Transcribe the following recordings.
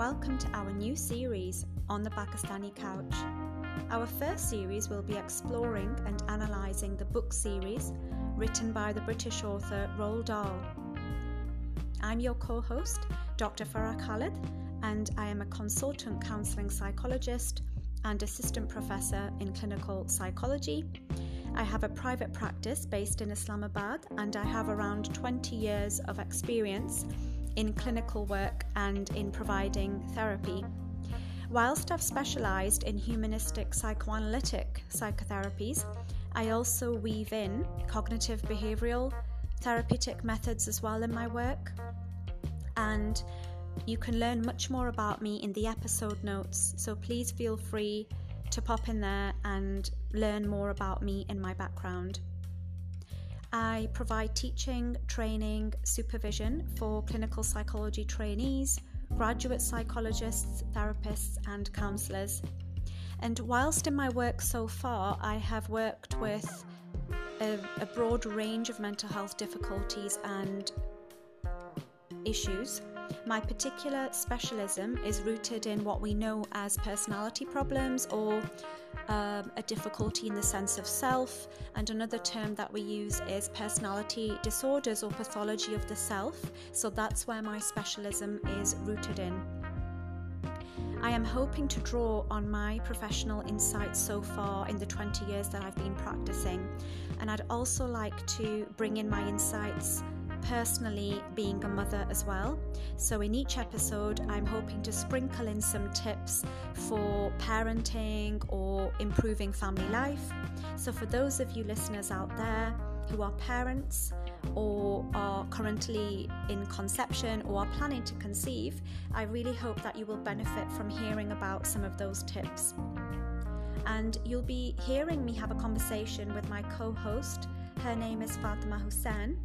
welcome to our new series on the Pakistani Couch. Our first series will be exploring and analysing the book series written by the British author Roald Dahl. I'm your co host, Dr. Farah Khalid, and I am a consultant counselling psychologist and assistant professor in clinical psychology. I have a private practice based in Islamabad, and I have around 20 years of experience in clinical work and in providing therapy. Whilst I've specialised in humanistic psychoanalytic psychotherapies, I also weave in cognitive behavioural therapeutic methods as well in my work. And you can learn much more about me in the episode notes, so please feel free to pop in there and learn more about me and my background. I provide teaching, training, supervision for clinical psychology trainees, graduate psychologists, therapists, and counsellors. And whilst in my work so far, I have worked with a, a broad range of mental health difficulties and issues. My particular specialism is rooted in what we know as personality problems or um, a difficulty in the sense of self, and another term that we use is personality disorders or pathology of the self. So that's where my specialism is rooted in. I am hoping to draw on my professional insights so far in the 20 years that I've been practicing, and I'd also like to bring in my insights personally being a mother as well. So, in each episode, I'm hoping to sprinkle in some tips for parenting or improving family life. So, for those of you listeners out there who are parents or are currently in conception or are planning to conceive, I really hope that you will benefit from hearing about some of those tips. And you'll be hearing me have a conversation with my co host. Her name is Fatima Hussain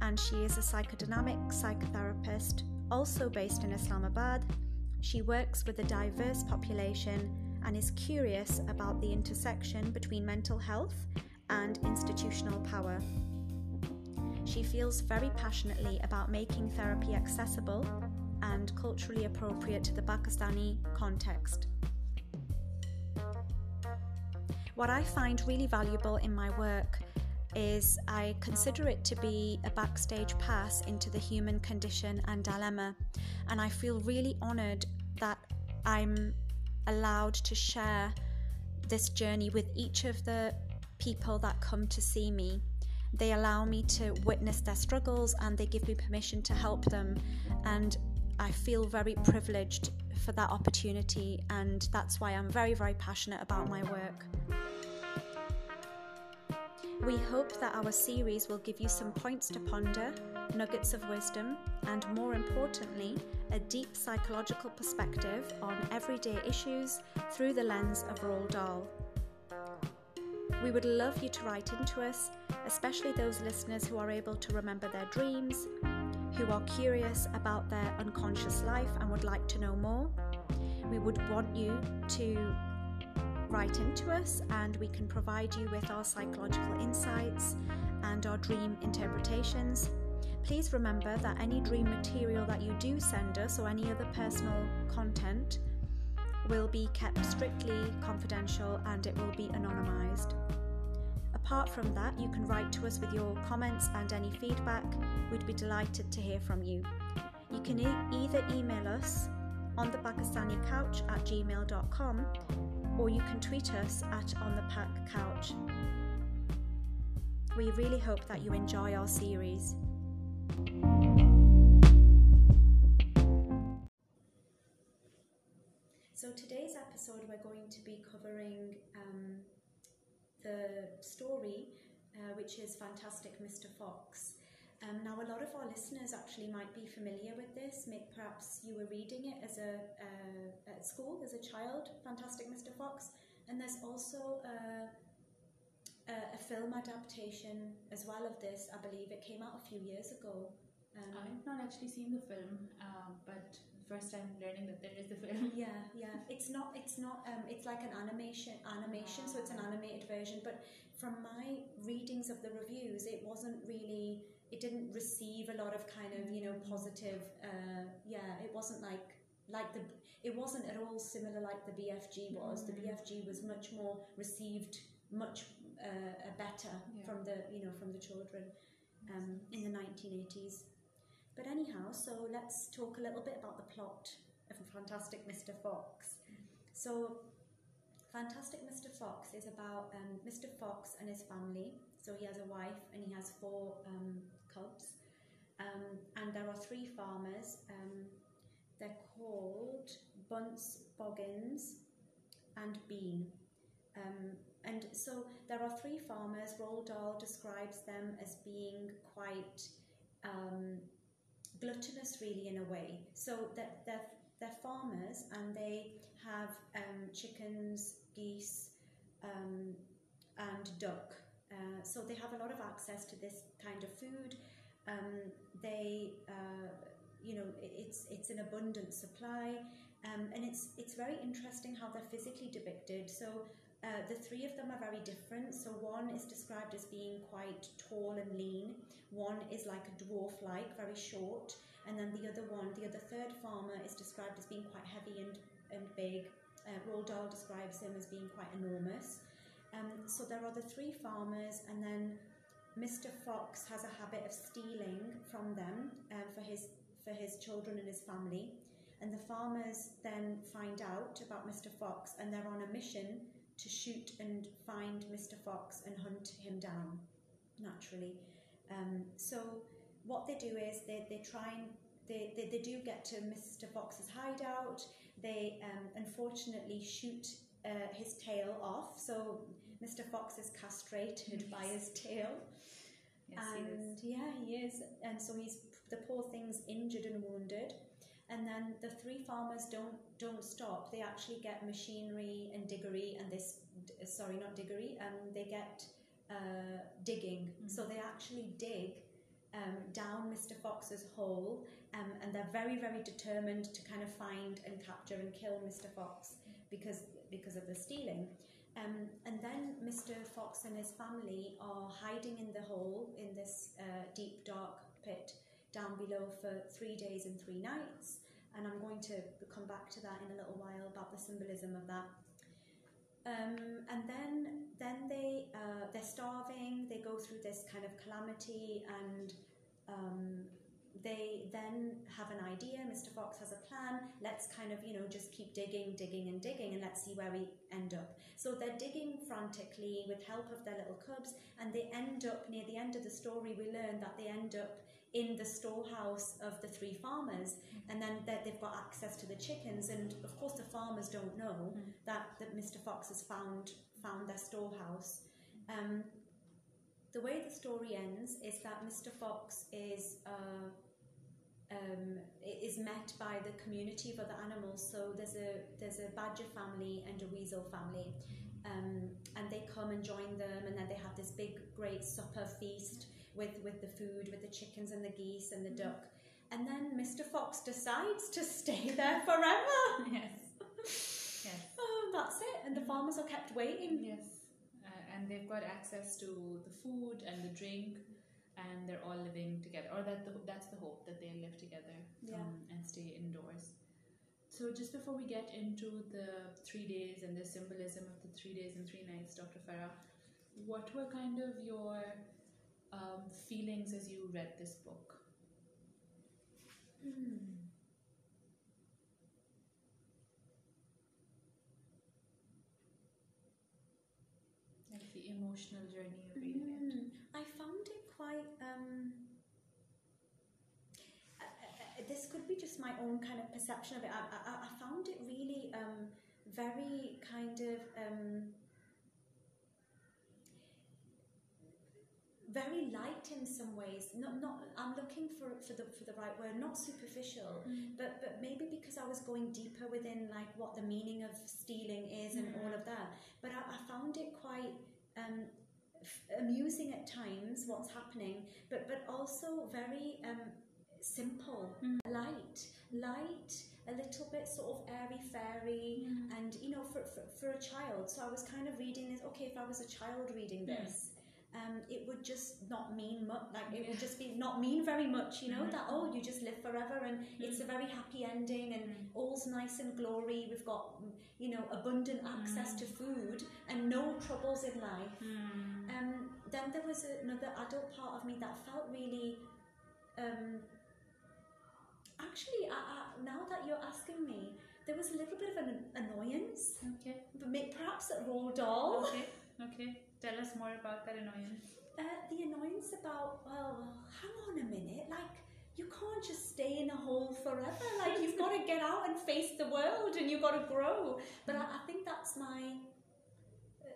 and she is a psychodynamic psychotherapist, also based in Islamabad. She works with a diverse population and is curious about the intersection between mental health and institutional power. She feels very passionately about making therapy accessible and culturally appropriate to the Pakistani context. What I find really valuable in my work is I consider it to be a backstage pass into the human condition and dilemma. And I feel really honored that I'm allowed to share this journey with each of the people that come to see me. They allow me to witness their struggles and they give me permission to help them. And I feel very privileged for that opportunity, and that's why I'm very, very passionate about my work. We hope that our series will give you some points to ponder, nuggets of wisdom, and more importantly, a deep psychological perspective on everyday issues through the lens of Roald Dahl. We would love you to write into us, especially those listeners who are able to remember their dreams, who are curious about their unconscious life and would like to know more. We would want you to write into us and we can provide you with our psychological insights and our dream interpretations. Please remember that any dream material that you do send us or any other personal content will be kept strictly confidential and it will be anonymised. Apart from that, you can write to us with your comments and any feedback. We'd be delighted to hear from you. You can e- either email us on the Pakistani couch at gmail.com or you can tweet us at On the Pack Couch. We really hope that you enjoy our series. So, today's episode, we're going to be covering um, the story, uh, which is Fantastic Mr. Fox. Um, now, a lot of our listeners actually might be familiar with this. Maybe perhaps you were reading it as a uh, at school as a child, Fantastic Mr. Fox, and there's also a, a, a, film adaptation as well of this. I believe it came out a few years ago. Um, I've not actually seen the film, um, but first time learning that there is a film. Yeah, yeah. It's not. It's not. Um, it's like an animation. Animation. So it's an ah. animated version. But from my readings of the reviews, it wasn't really it didn't receive a lot of kind of you know positive uh, yeah it wasn't like like the it wasn't at all similar like the BFG was. The Mm. BFG was much more received, much uh, better Yeah. from the you know from the children um, in the 1980s. But anyhow, so let's talk a little bit about the plot of Fantastic Mr. Fox. So, Fantastic Mr. Fox is about um, Mr. Fox and his family. So he has a wife and he has four um, cubs, um, and there are three farmers. Um, they're called Bunce, Boggis, and Bean. Um, and so there are three farmers. Roald Dahl describes them as being quite um, gluttonous, really, in a way. So they're, they're, they're farmers and they have um, chickens, geese, um, and duck. Uh, so they have a lot of access to this kind of food. Um, they, uh, you know, it's it's an abundant supply, um, and it's it's very interesting how they're physically depicted. So uh, the three of them are very different. So one is described as being quite tall and lean. One is like a dwarf-like, very short, and then the other one, the other third farmer, is described as being quite heavy and and big. Uh, Roald Dahl describes him as being quite enormous. Um, so there are the three farmers, and then Mr. Fox has a habit of stealing from them um, for his for his children and his family. And the farmers then find out about Mr. Fox, and they're on a mission to shoot and find Mr. Fox and hunt him down. Naturally, um, so what they do is they, they try and they, they, they do get to Mr. Fox's hideout. They um, unfortunately shoot uh, his tail off, so Mr. Fox is castrated by his tail. Yes, he is. and yeah, he is, and so he's the poor thing's injured and wounded. And then the three farmers don't don't stop. They actually get machinery and diggery, and this sorry, not diggery. Um, they get uh, digging. So they actually dig um, down Mr. Fox's hole, um, and they're very very determined to kind of find and capture and kill Mr. Fox because because of the stealing. Um, and then Mr. Fox and his family are hiding in the hole in this uh, deep, dark pit down below for three days and three nights. And I'm going to come back to that in a little while about the symbolism of that. Um, and then, then they uh, they're starving. They go through this kind of calamity, and um, they then have an idea. Mr. Fox has a plan. Let's kind of, you know, just keep digging, digging, and digging, and let's see where we end up. So they're digging frantically with help of their little cubs, and they end up near the end of the story. We learn that they end up in the storehouse of the three farmers, and then they've got access to the chickens. And of course, the farmers don't know that, that Mr. Fox has found found their storehouse. Um, the way the story ends is that Mr. Fox is uh, um, is met by the community of other animals. So there's a there's a badger family and a weasel family, um, and they come and join them, and then they have this big great supper feast with with the food, with the chickens and the geese and the duck. And then Mr. Fox decides to stay there forever. yes. Yes. Oh, that's it. And the farmers are kept waiting. Yes. Uh, and they've got access to the food and the drink, and they're all living together. Or that the, that's the hope that they live together Yeah. um, and stay indoors. So just before we get into the three days and the symbolism of the three days and three nights, Dr. Farah, what were kind of your um, feelings as you read this book? Like the emotional journey of reading it? Mm, I found quite. Um, uh, uh, this could be just my own kind of perception of it. I, I, I found it really um, very kind of. Um, very light in some ways. Not, not. I'm looking for for the for the right word. Not superficial, but but maybe because I was going deeper within like what the meaning of stealing is and all of that. But I, I found it quite um, amusing at times what's happening, but but also very um, simple, light, light, a little bit sort of airy fairy, and you know for, for for a child. So I was kind of reading this. Okay, if I was a child reading Mm. this. Um, it would just not mean much. Like it would just be not mean very much, you know. Mhm. That oh, you just live forever, and it's a very happy ending, and Mm. all's nice and glory. We've got you know abundant access to food and no troubles in life. Mm. Um, then there was another adult part of me that felt really. Um, actually, I, I, now that you're asking me, there was a little bit of an annoyance, Okay. but perhaps at Roald Dahl. Okay. Okay. Tell us more about that annoyance. Uh, the annoyance about, well, hang on a minute, like, you can't just stay in a hole forever. Like, you've got to get out and face the world and you've got to grow. But I, I think that's my.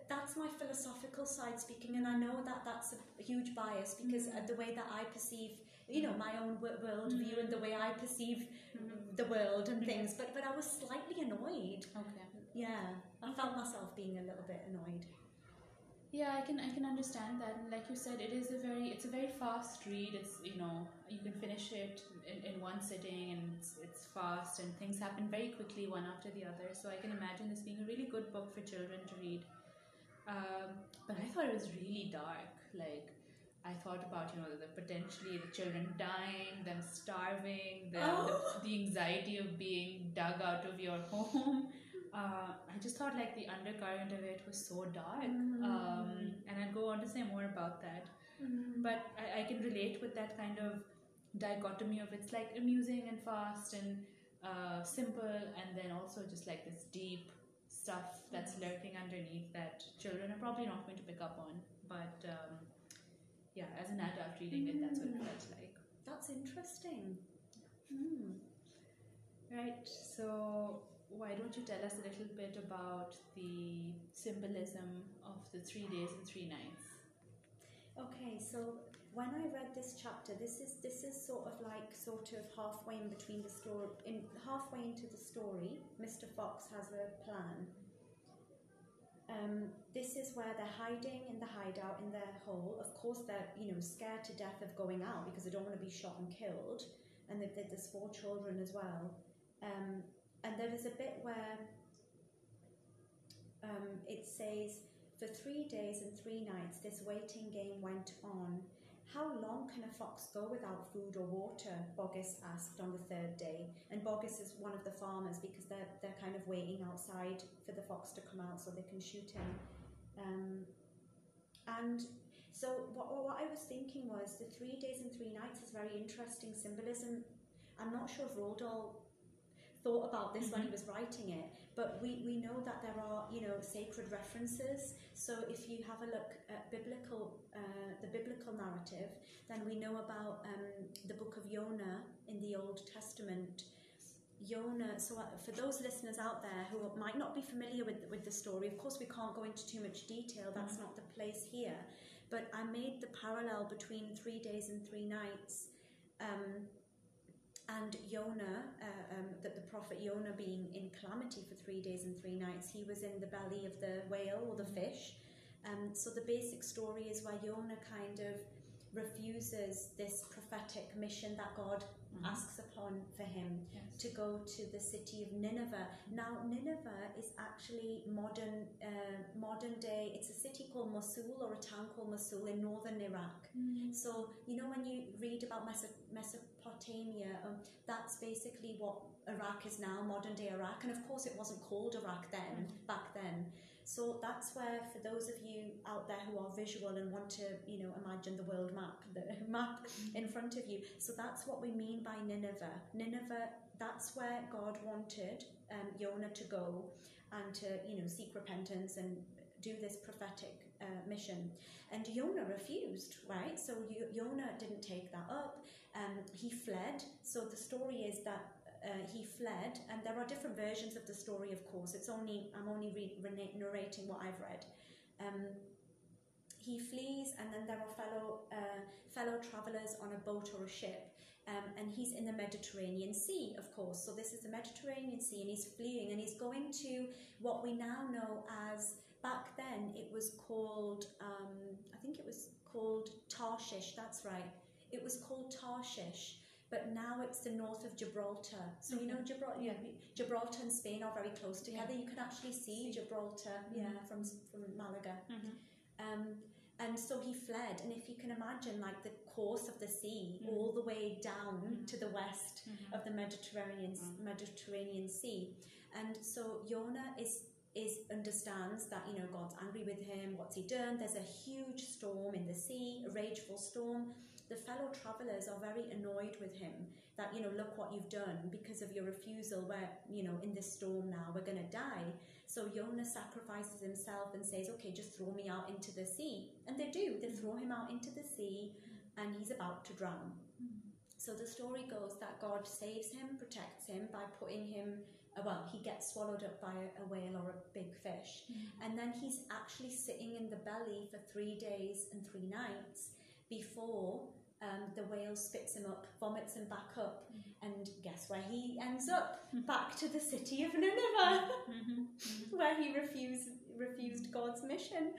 That's my philosophical side speaking, and I know that that's a huge bias because uh, the way that I perceive, you know, my own wo- worldview and the way I perceive the world and things. But but I was slightly annoyed. Okay. Yeah, I felt myself being a little bit annoyed. Yeah, I can I can understand that. And like you said, it is a very it's a very fast read. It's you know you can finish it in, in one sitting, and it's, it's fast, and things happen very quickly one after the other. So I can imagine this being a really good book for children to read. Um, but I thought it was really dark. Like I thought about you know the potentially the children dying, them starving, the, Oh. the, the anxiety of being dug out of your home. Uh, I just thought like the undercurrent of it was so dark, Mm. um, and I'll go on to say more about that. But I, I can relate with that kind of dichotomy of it's like amusing and fast and uh, simple, and then also just like this deep stuff that's lurking underneath that children are probably not going to pick up on. But um, yeah, as an adult reading it, that's what it felt like. That's interesting. Hmm. Right, so why don't you tell us a little bit about the symbolism of the three days and three nights? Okay, so when I read this chapter, this is this is sort of like sort of halfway in between the story, in halfway into the story. Mr. Fox has a plan. Um, this is where they're hiding in the hideout in their hole. Of course, they're you know scared to death of going out because they don't want to be shot and killed. And there- there's four children as well. Um, and there is a bit where um, it says for three days and three nights, this waiting game went on. How long can a fox go without food or water? Boggis asked on the third day. And Boggis is one of the farmers because they're, they're kind of waiting outside for the fox to come out so they can shoot him. Um, and so, what, what I was thinking was the three days and three nights is very interesting symbolism. I'm not sure if Roald Dahl thought about this when he was writing it, but we, we know that there are you know sacred references. So if you have a look at biblical uh, the biblical narrative, then we know about um, the book of Jonah in the Old Testament. Jonah. So uh, for those listeners out there who might not be familiar with with the story, of course we can't go into too much detail. That's not the place here. But I made the parallel between three days and three nights. Um, and Jonah, uh, um, that the prophet Jonah being in calamity for three days and three nights, he was in the belly of the whale or the fish. Um, so the basic story is where Jonah kind of refuses this prophetic mission that God asks upon for him Yes. to go to the city of Nineveh. Now, Nineveh is actually modern, uh, modern day. It's a city called Mosul or a town called Mosul in northern Iraq. So you know when you read about Meso- Mesopotamia, um, that's basically what Iraq is now, modern day Iraq, and of course it wasn't called Iraq then, back then. So that's where, for those of you out there who are visual and want to, you know, imagine the world map, the map in front of you. So that's what we mean by Nineveh. Nineveh, that's where God wanted um, Jonah to go and to, you know, seek repentance and do this prophetic uh, mission. And Jonah refused, right? So Jonah didn't take that up. Um, he fled. So the story is that uh, he fled, and there are different versions of the story. Of course, it's only I'm only re- narrating what I've read. Um, he flees, and then there are fellow uh, fellow travelers on a boat or a ship, um, and he's in the Mediterranean Sea, of course. So this is the Mediterranean Sea, and he's fleeing, and he's going to what we now know as back then it was called um, I think it was called Tarshish. That's right. It was called Tarshish, but now it's the north of Gibraltar. So you know Gibraltar, Yeah. Gibraltar and Spain are very close together. Yeah. You can actually see. Gibraltar, yeah, from from Malaga. Mhm. Um, And so he fled. And if you can imagine, like the course of the sea, Mm. all the way down Mm. to the west Mhm. of the Mediterranean Mm. Mediterranean Sea. And so Jonah is is understands that you know God's angry with him. What's he done? There's a huge storm in the sea, a rageful storm. The fellow travelers are very annoyed with him that you know look what you've done because of your refusal. Where you know in this storm now we're going to die. So Jonah sacrifices himself and says, "Okay, just throw me out into the sea." And they do. They throw him out into the sea, and he's about to drown. Mm-hmm. So the story goes that God saves him, protects him by putting him, well, he gets swallowed up by a, whale or a big fish. Mm-hmm. And then he's actually sitting in the belly for three days and three nights before um, the whale spits him up, vomits him back up. Mm-hmm. And guess where he ends up? Mm-hmm. Back to the city of Nineveh, where he refused, refused God's mission.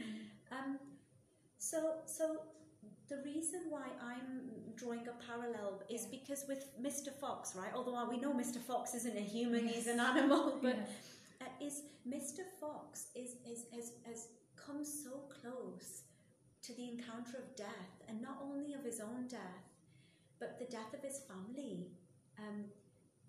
Um, so, so the reason why I'm drawing a parallel is Yeah. because with Mr. Fox, right? Although we know Mr. Fox isn't a human, he's an animal, but Yeah. uh, is Mr. Fox is, is has, has come so close to the encounter of death, and not only of his own death, but the death of his family. Um,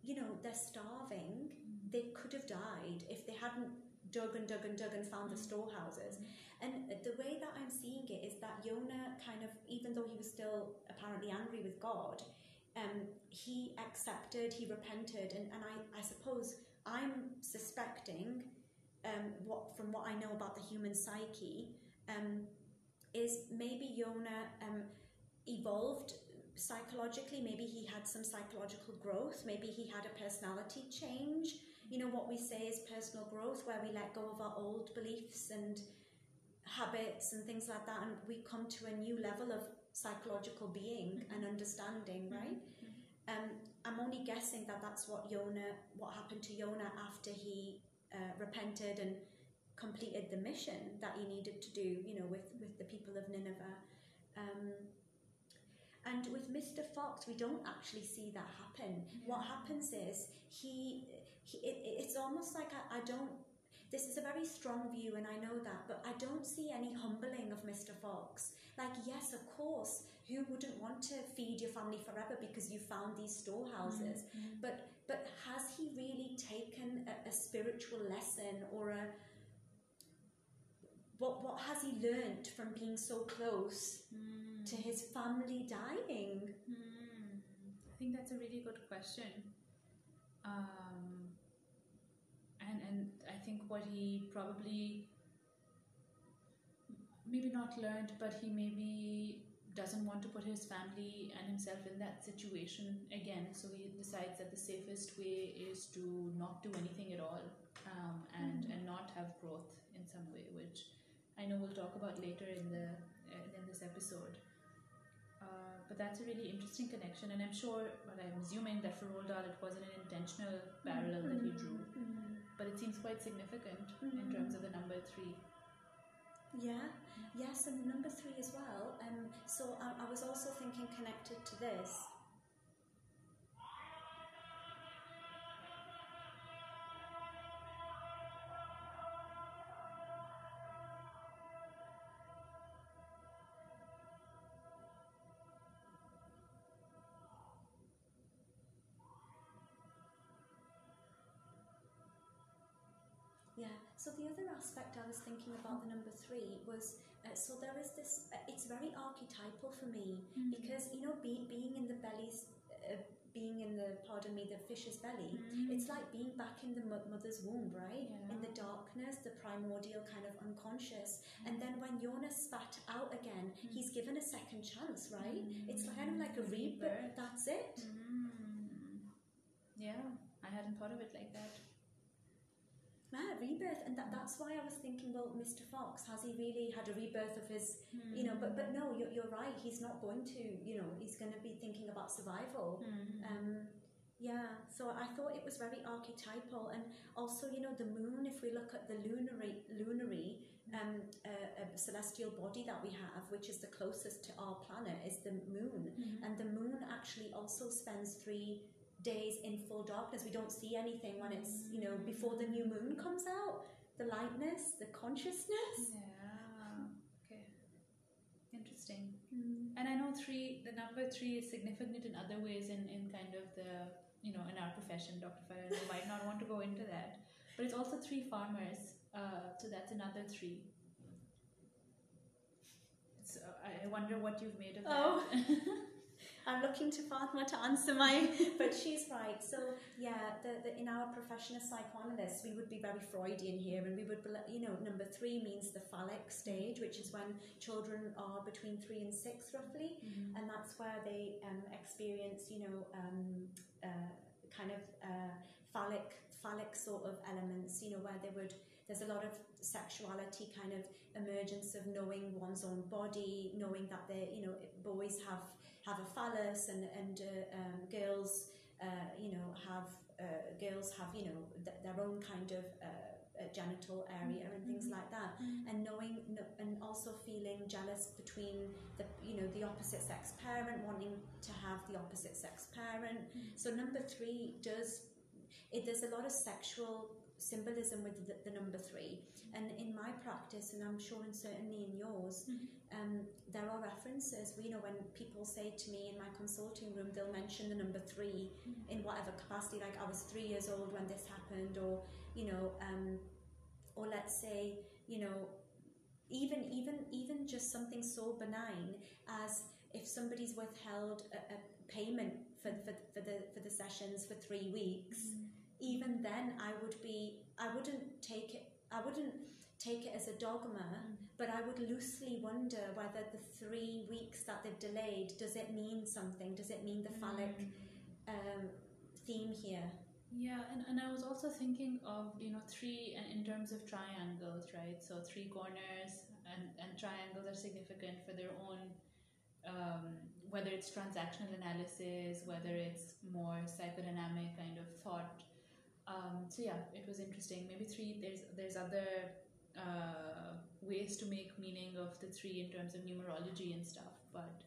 you know, they're starving. They could have died if they hadn't dug and dug and dug and found the storehouses. And the way that I'm seeing it is that Jonah kind of, even though he was still apparently angry with God, um, he accepted, he repented, and, and I, I suppose I'm suspecting, um, what from what I know about the human psyche, um, is maybe Jonah um, evolved psychologically. Maybe he had some psychological growth. Maybe he had a personality change. You know what we say is personal growth, where we let go of our old beliefs and habits and things like that, and we come to a new level of psychological being and understanding, right? Um, I'm only guessing that that's what Yona, what happened to Yona after he uh, repented and completed the mission that he needed to do, you know, with, with the people of Nineveh. Um, and with Mr. Fox, we don't actually see that happen. What happens is he, he it, it's almost like I, I don't. This is a very strong view, and I know that, but I don't see any humbling of Mr. Fox. Like, yes, of course, who wouldn't want to feed your family forever because you found these storehouses? But but has he really taken a, a spiritual lesson or a what what has he learned from being so close to his family dying? Hmm. I think that's a really good question. Um, and and I think what he probably maybe not learned, but he maybe doesn't want to put his family and himself in that situation again. So he decides that the safest way is to not do anything at all, um, and and not have growth in some way, which I know we'll talk about later in the uh, in this episode. Uh, but that's a really interesting connection, and I'm sure, but I'm assuming that for Roald Dahl it wasn't an intentional parallel that he drew, but it seems quite significant in terms of the number three. Yeah, yes, and number three as well. Um, so I, I was also thinking connected to this. Aspect I was thinking about the number three was uh, so there is this. Uh, it's very archetypal for me because you know, be, being in the belly's, uh, being in the pardon me, the fish's belly. It's like being back in the mo- mother's womb, right? In the darkness, the primordial kind of unconscious. And then when Jonah's spat out again, he's given a second chance, right? It's kind of like a rebirth. That's it. Mm. Yeah, I hadn't thought of it like that. Yeah, rebirth, and that, that's why I was thinking, well, Mr. Fox, has he really had a rebirth of his, you know? But but no, you're, you're right. He's not going to, you know, he's going to be thinking about survival. Um, yeah, so I thought it was very archetypal, and also, you know, the moon. If we look at the lunary, lunary, um, uh, uh, celestial body that we have, which is the closest to our planet, is the moon, and the moon actually also spends three days in full darkness. We don't see anything when it's, you know, before the new moon comes out. The lightness, the consciousness. Yeah. Okay. interesting. Mm. And I know three, the number three is significant in other ways in, in kind of the, you know, in our profession, Dr. Farah, you might not want to go into that. But it's also three farmers, uh, so that's another three. So I I wonder what you've made of Oh. I'm looking to Fatma to answer my, but she's right. So yeah, the, the, in our profession as psychoanalysts, we would be very Freudian here, and we would, you know, number three means the phallic stage, which is when children are between three and six, roughly, Mhm. and that's where they um, experience, you know, um, uh, kind of uh, phallic, phallic sort of elements, you know, where they would. There's a lot of sexuality, kind of emergence of knowing one's own body, knowing that they, you know, boys have have a phallus and and uh, um, girls, uh, you know, have uh, girls have you know th- their own kind of uh, uh, genital area and things Mhm. like that Mhm. and knowing no, and also feeling jealous between the you know the opposite sex parent wanting to have the opposite sex parent Mm. so number three does it there's a lot of sexual symbolism with the, the number three and in my practice and i'm sure and certainly in yours Mhm. um, there are references you know when people say to me in my consulting room they'll mention the number three Mhm. in whatever capacity like i was three years old when this happened or you know um, or let's say you know even even even just something so benign as if somebody's withheld a, a payment for, for, for the for the sessions for three weeks Mm. Even then I would be I wouldn't take it I wouldn't take it as a dogma Mm. but I would loosely wonder whether the three weeks that they've delayed does it mean something does it mean the phallic Mm. um, theme here Yeah, and, and I was also thinking of, you know, three and in terms of triangles, right? So three corners and, and triangles are significant for their own, um, whether it's transactional analysis, whether it's more psychodynamic kind of thought. Um, so yeah, it was interesting. Maybe three, there's, there's other uh, ways to make meaning of the three in terms of numerology and stuff, but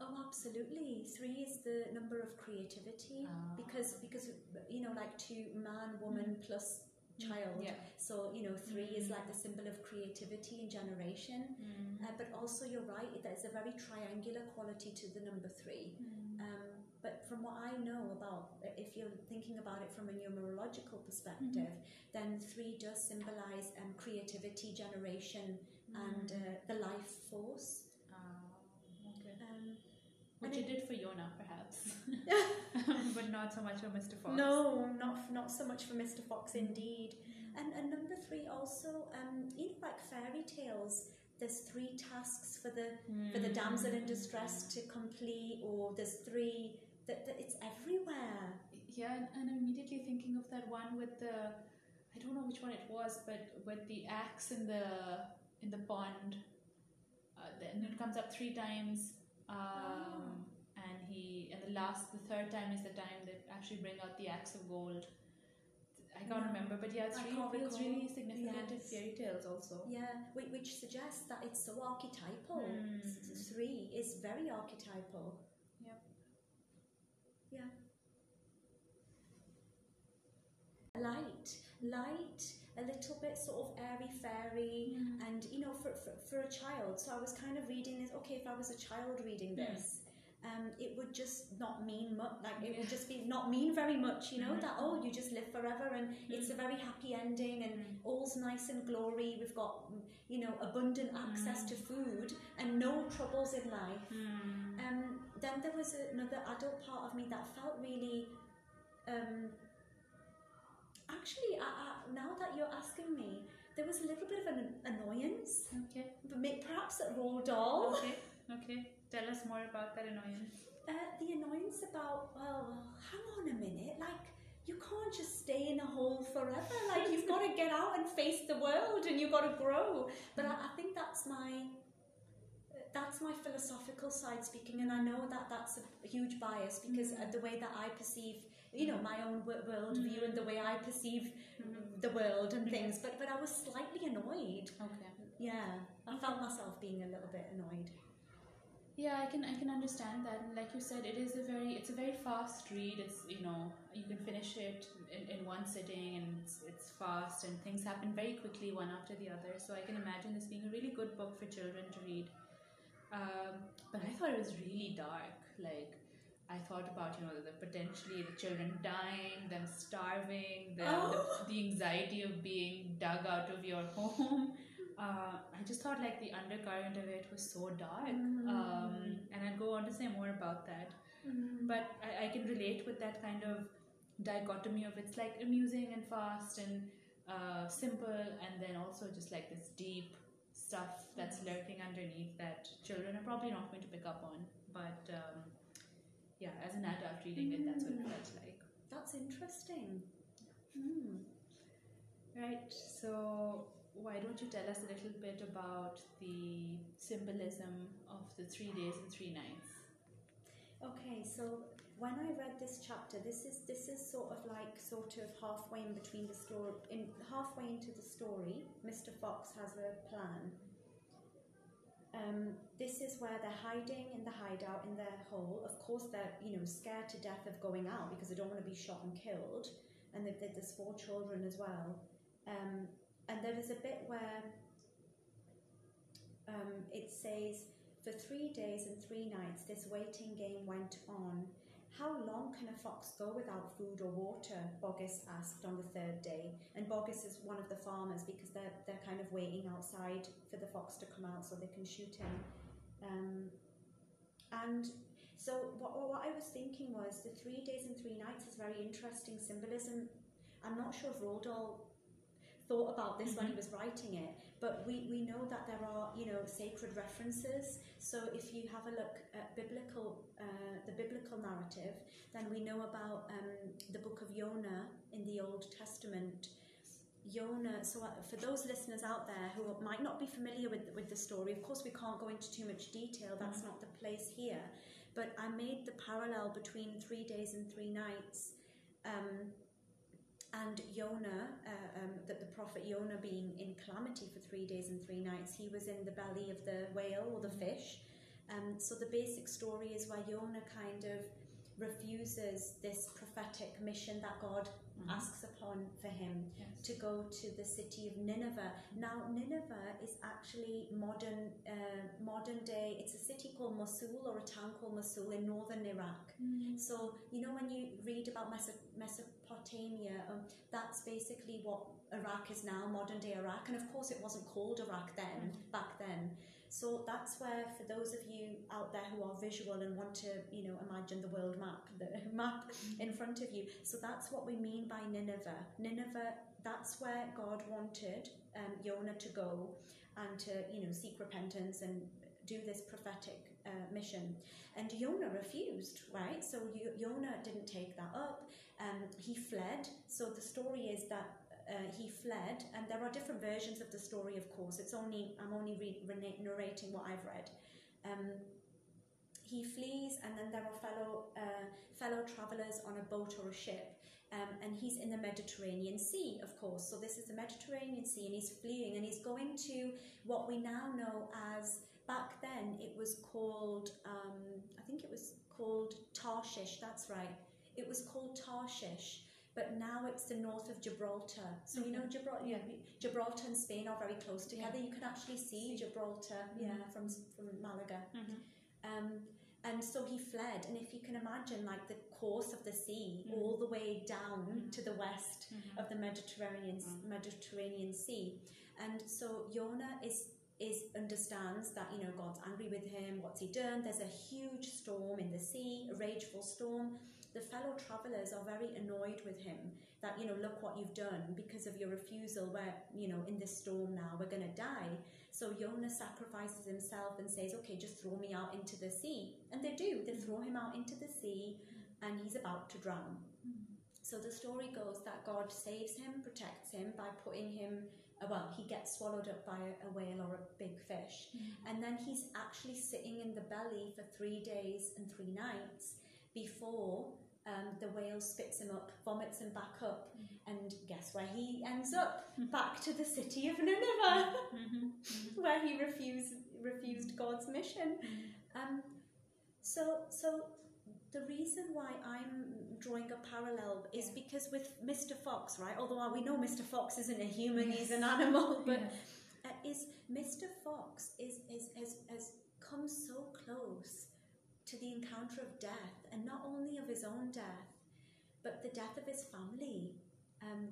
Oh, absolutely. Three is the number of creativity Ah. because because you know, like two man, woman plus child. yeah. So you know, three is Mm. like the symbol of creativity and generation. Mm. Uh, but also, you're right. There's a very triangular quality to the number three. Mm. Um, but from what I know about, if you're thinking about it from a numerological perspective, then three does symbolize um, creativity, generation, and Mm. uh, the life force. Ah, okay. Um, Which And you did for Yona, perhaps, but not so much for Mr. Fox. No, not not so much for Mr. Fox, indeed. And and number three also, um, you know, like fairy tales. There's three tasks for the for the damsel in distress to complete, or there's three. That, that it's everywhere. Yeah, and, and I'm immediately thinking of that one with the, I don't know which one it was, but with the axe in the in the pond. Uh, then it comes up three times, um, and he and the last, the third time is the time they actually bring out the axe of gold. I can't remember, but yeah, it's I really recall. really significant in fairy tales also. Yeah, which, which suggests that it's so archetypal. S- Three is very archetypal. Yeah. Light, light, a little bit sort of airy fairy, Mm. and you know, for, for, for a child. So I was kind of reading this. Okay, if I was a child reading this, um, it would just not mean much. Like it would just be not mean very much. You know Mhm. that oh, you just live forever, and it's a Mm. very happy ending, and Mm. all's nice and glory. We've got mm, you know abundant access Mm. to food and no troubles in life. Mm. Um, then there was another adult part of me that felt really. Um, actually, I, I, now that you're asking me, there was a little bit of an annoyance, Okay. but perhaps at Roald Dahl. Okay. Okay. Tell us more about that annoyance. Uh, the annoyance about, well, hang on a minute, like, you can't just stay in a hole forever. Like, you've got to get out and face the world and you've got to grow. But I, I think that's my. That's my philosophical side speaking, and I know that that's a huge bias because uh, the way that I perceive, you know, my own wo- worldview and the way I perceive the world and things. But but I was slightly annoyed. Okay. Yeah, I felt myself being a little bit annoyed. Yeah, I can I can understand that. And like you said, it is a very it's a very fast read. It's you know you can finish it in, in one sitting, and it's, it's fast, and things happen very quickly one after the other. So I can imagine this being a really good book for children to read. Um, but I thought it was really dark. Like I thought about you know the potentially the children dying, them starving, the, Oh. the, the anxiety of being dug out of your home. Uh, I just thought like the undercurrent of it was so dark. Mm. Um, and I'll go on to say more about that. Mm. But I, I can relate with that kind of dichotomy of it's like amusing and fast and uh, simple, and then also just like this deep stuff that's lurking underneath that children are probably not going to pick up on. But um, yeah, as an adult reading it, that's what it felt like. That's interesting. Hmm. Right, so why don't you tell us a little bit about the symbolism of the three days and three nights? Okay, so when I read this chapter, this is this is sort of like sort of halfway in between the story, in halfway into the story. Mr. Fox has a plan. Um, this is where they're hiding in the hideout in their hole. Of course, they're you know scared to death of going out because they don't want to be shot and killed. And they've, there's four children as well. Um, and there is a bit where um, it says for three days and three nights, this waiting game went on. How long can a fox go without food or water? Boggis asked on the third day. And Boggis is one of the farmers because they're, they're kind of waiting outside for the fox to come out so they can shoot him. Um, and so, what, what I was thinking was the three days and three nights is very interesting symbolism. I'm not sure if Roald Dahl thought about this when he was writing it, but we, we know that there are you know sacred references. So if you have a look at biblical uh, the biblical narrative, then we know about um, the book of Jonah in the Old Testament. Jonah. So uh, for those listeners out there who might not be familiar with with the story, of course we can't go into too much detail. That's not the place here. But I made the parallel between three days and three nights. Um, and Jonah, uh, um, that the prophet Jonah being in calamity for three days and three nights, he was in the belly of the whale or the fish. Um, so the basic story is where Jonah kind of refuses this prophetic mission that God asks upon for him Yes. to go to the city of Nineveh. Now, Nineveh is actually modern, uh, modern day. It's a city called Mosul or a town called Mosul in northern Iraq. So, you know, when you read about Meso- Mesopotamia, um, that's basically what Iraq is now, modern day Iraq. And of course, it wasn't called Iraq then, back then. So that's where, for those of you out there who are visual and want to, you know, imagine the world map, the map in front of you. So that's what we mean by Nineveh. Nineveh, that's where God wanted um, Jonah to go and to, you know, seek repentance and do this prophetic uh, mission. And Jonah refused, right? So Jonah didn't take that up. Um, he fled. So the story is that uh, he fled, and there are different versions of the story. Of course, it's only I'm only re- rena- narrating what I've read. Um, he flees, and then there are fellow uh, fellow travelers on a boat or a ship, um, and he's in the Mediterranean Sea, of course. So this is the Mediterranean Sea, and he's fleeing, and he's going to what we now know as back then it was called um, I think it was called Tarshish. That's right. It was called Tarshish. But now it's the north of Gibraltar. So mm-hmm. you know Gibraltar, yeah, Gibraltar and Spain are very close together. You can actually see Gibraltar, yeah, mm-hmm. from from Malaga. Mm-hmm. Um, and so he fled, and if you can imagine, like the course of the sea, all the way down to the west of the Mediterranean Mediterranean Sea, and so Jonah is is understands that you know God's angry with him. What's he done? There's a huge storm in the sea, a rageful storm. The fellow travelers are very annoyed with him that you know look what you've done because of your refusal. Where you know in this storm now we're going to die. So Jonah sacrifices himself and says, "Okay, just throw me out into the sea." And they do. They throw him out into the sea, and he's about to drown. So the story goes that God saves him, protects him by putting him. uh, Well, he gets swallowed up by a, a whale or a big fish, and then he's actually sitting in the belly for three days and three nights before um, the whale spits him up, vomits him back up, and guess where he ends up? Back to the city of Nineveh, where he refused refused God's mission. Um, so, so the reason why I'm drawing a parallel is because with Mr. Fox, right? Although we know Mr. Fox isn't a human, he's an animal, but uh, is Mr. Fox is, is has, has come so close to the encounter of death, and not only of his own death, but the death of his family. Um,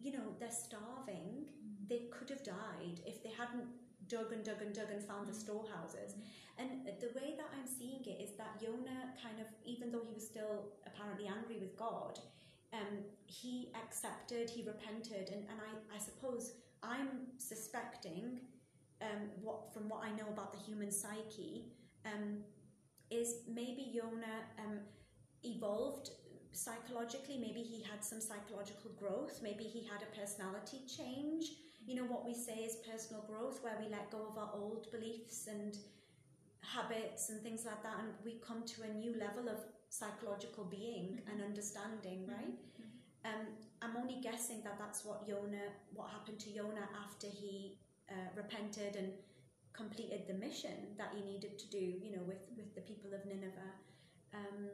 you know, they're starving. They could have died if they hadn't dug and dug and dug and found the storehouses. And the way that I'm seeing it is that Jonah kind of, even though he was still apparently angry with God, um, he accepted, he repented, and, and I, I suppose I'm suspecting, um, what from what I know about the human psyche, um, is maybe Jonah um, evolved psychologically. Maybe he had some psychological growth. Maybe he had a personality change. You know what we say is personal growth, where we let go of our old beliefs and habits and things like that, and we come to a new level of psychological being and understanding, right? Um, I'm only guessing that that's what Jonah, what happened to Jonah after he uh, repented and completed the mission that he needed to do, you know, with, with the people of Nineveh. Um,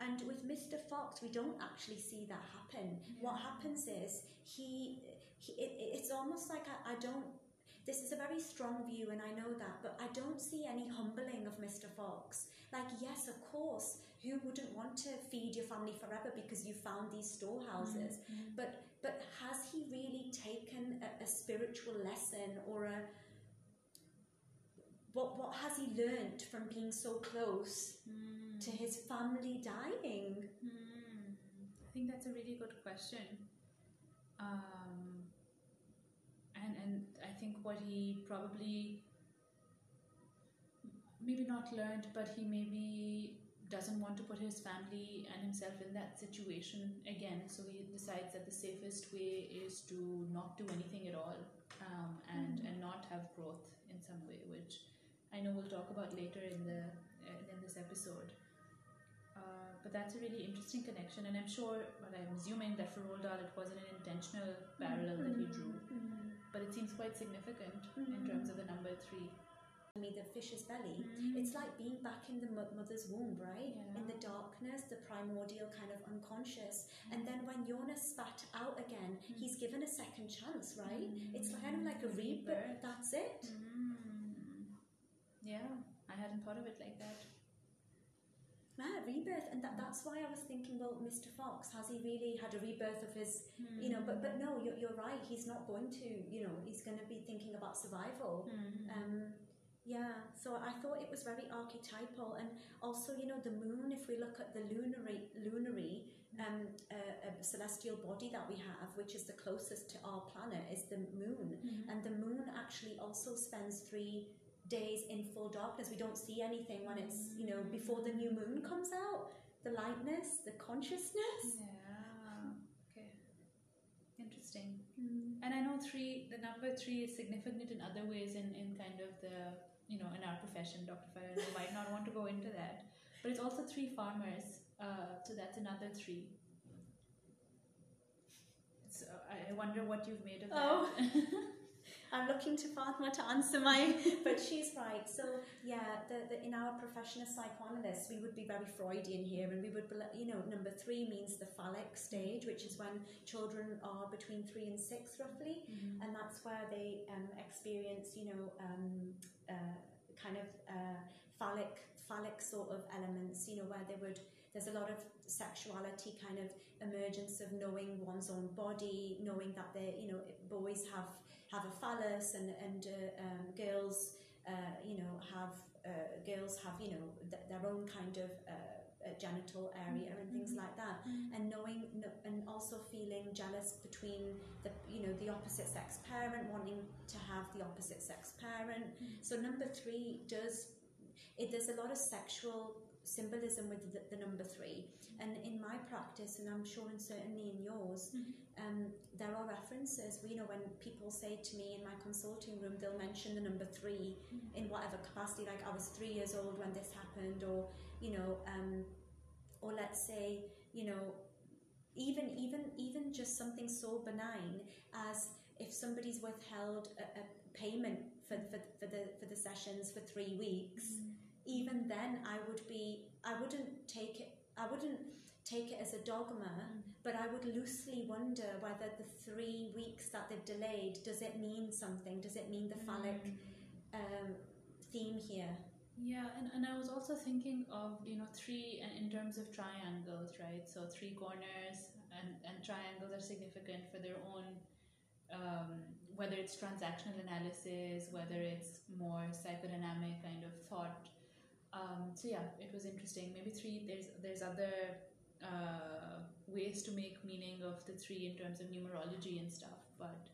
and with Mr. Fox, we don't actually see that happen. What happens is he, he it, it's almost like I, I don't. This is a very strong view, and I know that, but I don't see any humbling of Mr. Fox. Like, yes, of course, who wouldn't want to feed your family forever because you found these storehouses? But but has he really taken a, a spiritual lesson or a what what has he learnt from being so close to his family dying? Hmm. I think that's a really good question. Um, and and I think what he probably maybe not learned, but he maybe doesn't want to put his family and himself in that situation again. So he decides that the safest way is to not do anything at all um, and and not have growth in some way, which I know we'll talk about later in the uh, in this episode. Uh, but that's a really interesting connection, and I'm sure, but I'm assuming that for Roald Dahl it wasn't an intentional parallel that he drew, but it seems quite significant in terms of the number three. me the fish's belly. Mm. It's like being back in the mother's womb, right? Yeah. In the darkness, the primordial kind of unconscious. And then when Jonah's spat out again, he's given a second chance, right? It's kind of like a rebirth. Rebirth. That's it. Mm. Yeah, I hadn't thought of it like that. Yeah, rebirth. And that, that's why I was thinking, well, Mr. Fox, has he really had a rebirth of his, you know, but, but no, you're, you're right. He's not going to, you know, he's going to be thinking about survival. Mm. Um, yeah, so I thought it was very archetypal, and also you know the moon. If we look at the lunary, lunary um, uh, uh, celestial body that we have, which is the closest to our planet, is the moon, and the moon actually also spends three days in full darkness. We don't see anything when it's you know before the new moon comes out. The lightness, the consciousness. Yeah. Okay. Interesting. And I know three, the number three is significant in other ways in, in kind of the, you know, in our profession, Dr. You might not want to go into that. But it's also three farmers, uh, so that's another three. So I I wonder what you've made of that. Oh. I'm looking to Fatima to answer my, but she's right. So yeah, the, the, in our profession as psychoanalysts, we would be very Freudian here, and we would, you know, number three means the phallic stage, which is when children are between three and six, roughly, and that's where they um, experience, you know, um, uh, kind of uh, phallic, phallic sort of elements, you know, where they would. There's a lot of sexuality, kind of emergence of knowing one's own body, knowing that they, you know, boys have have a phallus and and uh, um, girls, uh, you know, have uh, girls have you know th- their own kind of uh, genital area and things like that, and knowing no- and also feeling jealous between the you know the opposite sex parent wanting to have the opposite sex parent. So number three does it. There's a lot of sexual symbolism with the, the number three, and in my practice, and I'm sure and certainly in yours, um, there are references. You know, when people say to me in my consulting room, they'll mention the number three in whatever capacity. Like I was three years old when this happened, or you know, um, or let's say, you know, even even even just something so benign as if somebody's withheld a, a payment for, for, for the for the sessions for three weeks, even then I would be I wouldn't take it I wouldn't take it as a dogma, but I would loosely wonder whether the three weeks that they've delayed does it mean something? Does it mean the phallic um, theme here. Yeah, and, and I was also thinking of, you know, three and in terms of triangles, right? So three corners and, and triangles are significant for their own, um, whether it's transactional analysis, whether it's more psychodynamic kind of thought. Um, so yeah, it was interesting. Maybe three, there's, there's other uh, ways to make meaning of the three in terms of numerology and stuff, but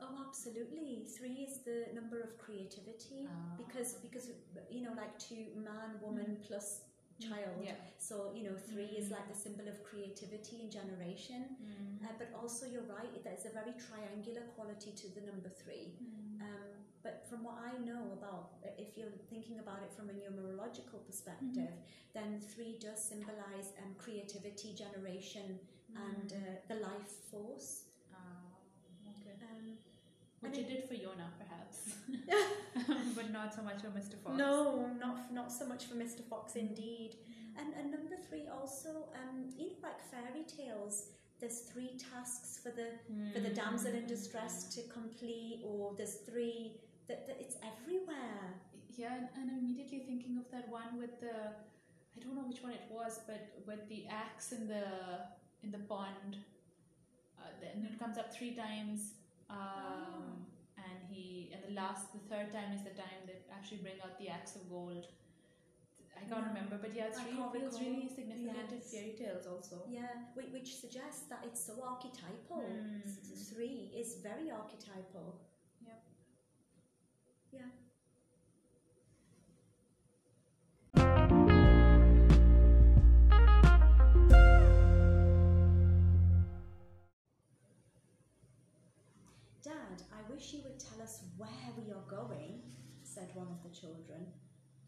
Oh, absolutely. Three is the number of creativity Ah. because because you know like two man, woman plus child. yeah. So you know three is Mm. like the symbol of creativity and generation. Mm. Uh, but also you're right. There's a very triangular quality to the number three. Mm. Um, but from what I know about, if you're thinking about it from a numerological perspective, then three does symbolize um, creativity, generation, and uh, the life force. Ah, okay. Um, Which you did for Jonah, perhaps, but not so much for Mr. Fox. No, not not so much for Mr. Fox, indeed. And, and number three also, um, you know, like fairy tales. There's three tasks for the for the damsel in distress to complete, or there's three that, that it's everywhere. Yeah, and, and I'm immediately thinking of that one with the, I don't know which one it was, but with the axe in the in the pond, uh, then it comes up three times, um, and he and the last, the third time is the time they actually bring out the axe of gold. I can't No, remember, but yeah, it's really recall. really significant in fairy tales also. Yeah, which, which suggests that it's so archetypal. S- Three is very archetypal. Yeah. Dad, I wish you would tell us where we are going, said one of the children.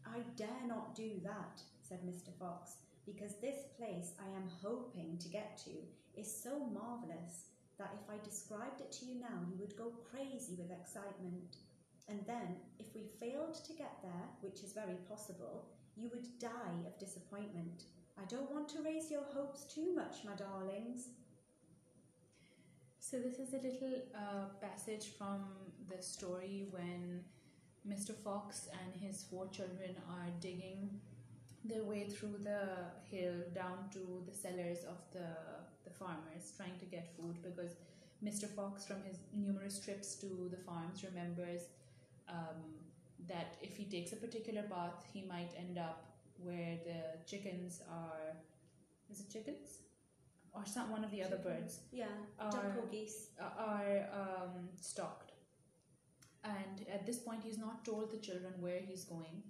I dare not do that, said Mr. Fox, because this place I am hoping to get to is so marvellous that if I described it to you now, you would go crazy with excitement. And then, if we failed to get there, which is very possible, you would die of disappointment. I don't want to raise your hopes too much, my darlings. So this is a little uh, passage from the story when Mr. Fox and his four children are digging their way through the hill down to the cellars of the the farmers, trying to get food because Mr. Fox, from his numerous trips to the farms, remembers um, that if he takes a particular path, he might end up where the chickens are. Is it chickens? Or some one of the other birds Yeah, Are- duck or geese. are um, stocked. And at this point, he's not told the children where he's going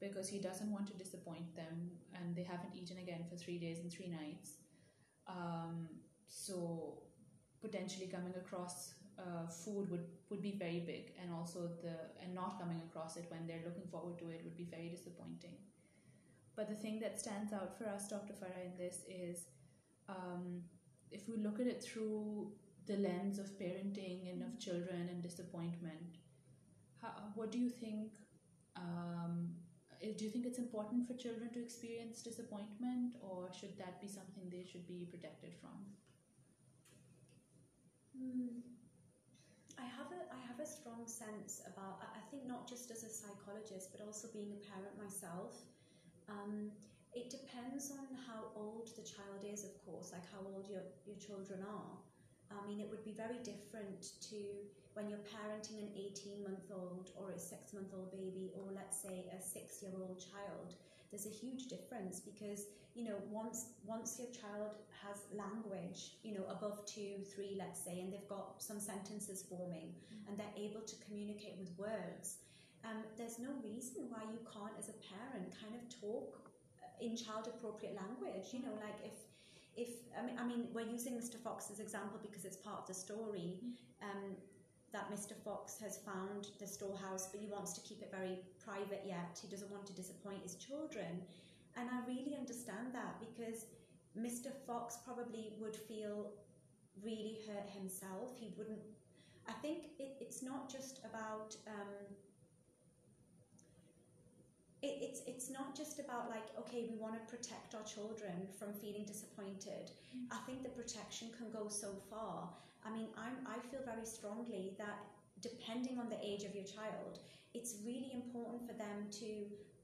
because he doesn't want to disappoint them, and they haven't eaten again for three days and three nights. Um, so, potentially coming across uh, food would, would be very big, and also the and not coming across it when they're looking forward to it would be very disappointing. But the thing that stands out for us, Dr. Farah, in this is um, if we look at it through the lens of parenting and of children and disappointment, how, what do you think? Um, uh, do you think it's important for children to experience disappointment, or should that be something they should be protected from? Hmm. I have a I have a strong sense about I think not just as a psychologist but also being a parent myself. Um, it depends on how old the child is, of course, like how old your, your children are. I mean, it would be very different to when you're parenting an 18 month old or a six month old baby, or let's say a six year old child. There's a huge difference because you know once once your child has language, you know above two, three, let's say, and they've got some sentences forming and they're able to communicate with words. Um, there's no reason why you can't, as a parent, kind of talk uh, in child appropriate language. You know, like if if I mean, I mean, we're using Mr. Fox's example because it's part of the story. Um, that Mr. Fox has found the storehouse, but he wants to keep it very private yet. He doesn't want to disappoint his children. And I really understand that because Mr. Fox probably would feel really hurt himself. He wouldn't. I think it, it's not just about. Um, it, it's it's not just about like okay we want to protect our children from feeling disappointed i think the protection can go so far i mean I'm, i feel very strongly that depending on the age of your child it's really important for them to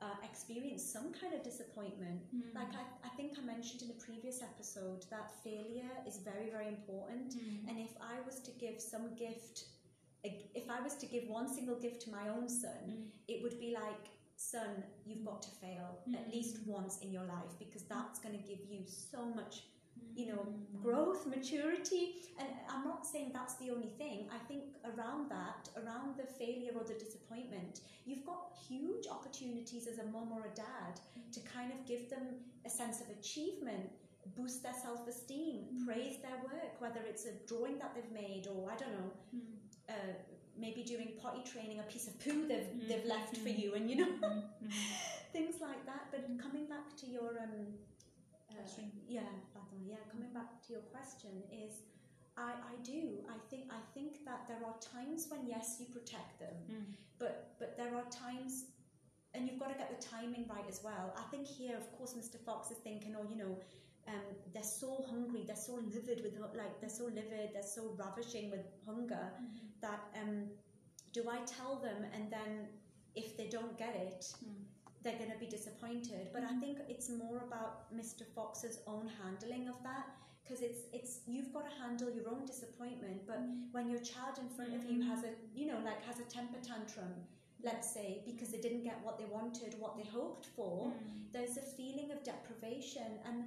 uh, experience some kind of disappointment. Mm. Like I, I think I mentioned in the previous episode that failure is very, very important. Mm. And if I was to give some gift, if I was to give one single gift to my own son, Mm. it would be like, son, you've got to fail at Mm. least once in your life because that's going to give you so much you know, Mm. growth, maturity. And I'm not saying that's the only thing. I think around that, around the failure or the disappointment, you've got huge opportunities as a mom or a dad to kind of give them a sense of achievement, boost their self esteem, Mm. praise their work, whether it's a drawing that they've made or I don't know. Mm. Uh, maybe during potty training, a piece of poo they've, Mm. they've left for Mm. you, and you know, Mm. Mm. things like that. But Mm. coming back to your um, Question. yeah, Fatima, yeah, coming back to your question is, I, I do. I think I think that there are times when yes, you protect them, Mm. but but there are times, and you've got to get the timing right as well. I think here, of course, Mr. Fox is thinking, oh, you know. Um, they're so hungry, they're so livid with like they're so livid, they're so ravishing with hunger that um, do I tell them and then if they don't get it, Mm. They're going to be disappointed. But I Mhm. think it's more about Mr. Fox's own handling of that because it's it's you've got to handle your own disappointment. But when your child in front of you has a you know like has a temper tantrum, let's say because they didn't get what they wanted, what they hoped for, Mm. there's a feeling of deprivation and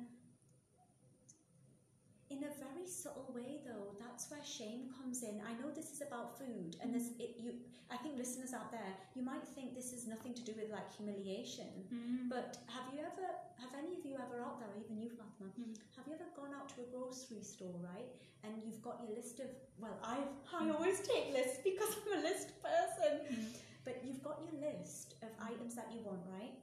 in a very subtle way though that's where shame comes in i know this is about food and this it you i think listeners out there you might think this is nothing to do with like humiliation Mm. but have you ever have any of you ever out there even you fatima Mm. have you ever gone out to a grocery store right and you've got your list of well I've, i always take lists because i'm a list person Mm. but you've got your list of items that you want, right?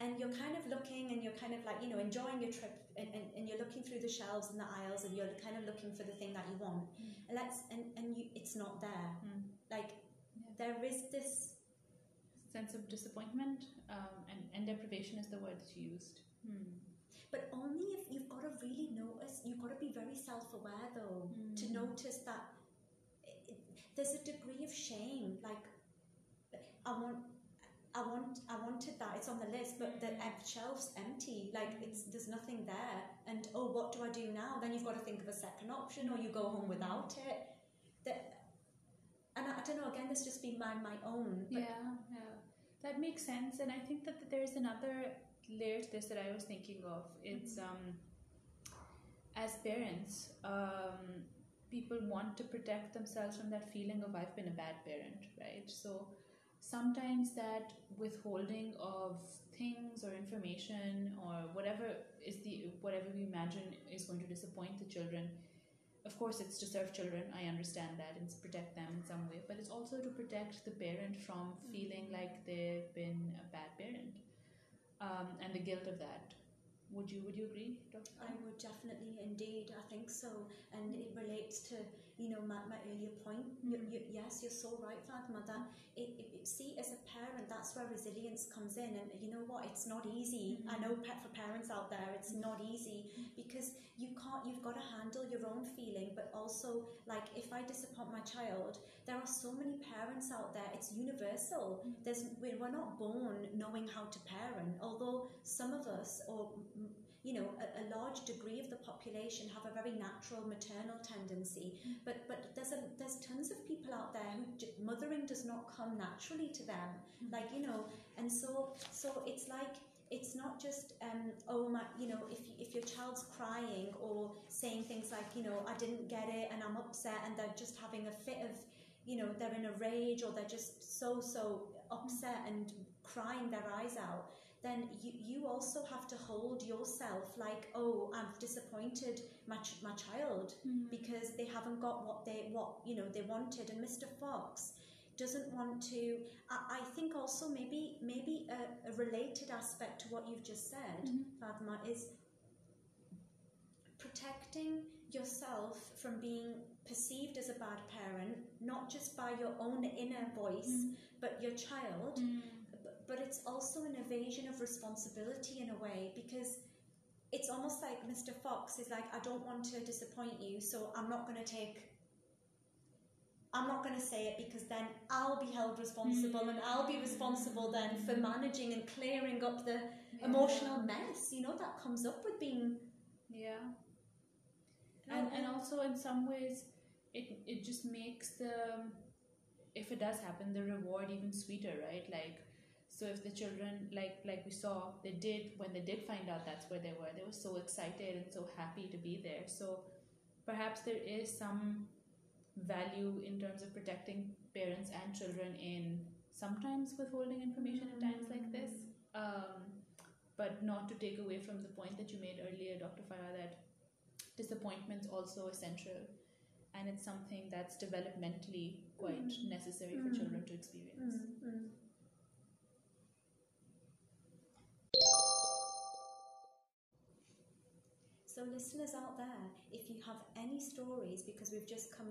And you're kind of looking and you're kind of like, you know, enjoying your trip and, and, and you're looking through the shelves and the aisles and you're kind of looking for the thing that you want. Mm. And and, and you it's not there. Mm. Like Yeah. there is this sense of disappointment um, and, and deprivation is the word that's used. Mm. but only if you've got to really notice you've got to be very self-aware though to Mm. notice that it, there's a degree of shame like I want I want I wanted that. It's on the list but the shelf's empty. Like it's there's nothing there. And oh what do I do now? Then you've got to think of a second option or you go home without it. That and I, I don't know again this just been my my own Yeah, yeah, that makes sense. And I think that there's another layer to this that I was thinking of. It's um, as parents, um, people want to protect themselves from that feeling of I've been a bad parent, right? So sometimes that withholding of things or information or whatever is the whatever we imagine is going to disappoint the children of course it's to serve children. I understand that and to protect them in some way but it's also to protect the parent from feeling like they've been a bad parent um, and the guilt of that. Would you would you agree dr I would definitely, indeed, I think so, and it relates to you know my, my earlier point. You, Mm. you, yes, you're so right, Fatima. That it, it, see as a parent, that's where resilience comes in, and you know what? It's not easy. I Mhm. know for parents out there, it's not easy because you can't. You've got to handle your own feeling, but also like if I disappoint my child, there are so many parents out there. It's universal. Mm. There's we're, we're not born knowing how to parent, although some of us or mm, you know, a, a large degree of the population have a very natural maternal tendency. Mm. But but there's a there's tons of people out there who j- mothering does not come naturally to them. Mm. Like you know, and so so it's like it's not just um, oh my you know if if your child's crying or saying things like you know I didn't get it and I'm upset and they're just having a fit of you know they're in a rage or they're just so so upset and crying their eyes out then you, you also have to hold yourself like oh i've disappointed my, ch- my child because they haven't got what they what you know they wanted and mr fox doesn't want to i, I think also maybe maybe a, a related aspect to what you've just said Mhm. fatima is protecting yourself from being perceived as a bad parent not just by your own inner voice Mhm. but your child Mm. But, it's also an evasion of responsibility in a way because it's almost like Mr. Fox is like, I don't want to disappoint you, so I'm not going to take I'm not going to say it because then I'll be held responsible and I'll be responsible then for mm. managing and clearing up the Yeah. emotional mess, you know, that comes up with being. Yeah. And and also in some ways, it it just makes the if it does happen, the reward even sweeter, right? Like, so if the children like like we saw, they did when they did find out that's where they were, they were so excited and so happy to be there. So perhaps there is some value in terms of protecting parents and children in sometimes withholding information at times like this. Um, but not to take away from the point that you made earlier, Dr. Farah, that disappointment's also essential and it's something that's developmentally quite Mm. necessary for Mm. children to experience. So, listeners out there, if you have any stories, because we've just come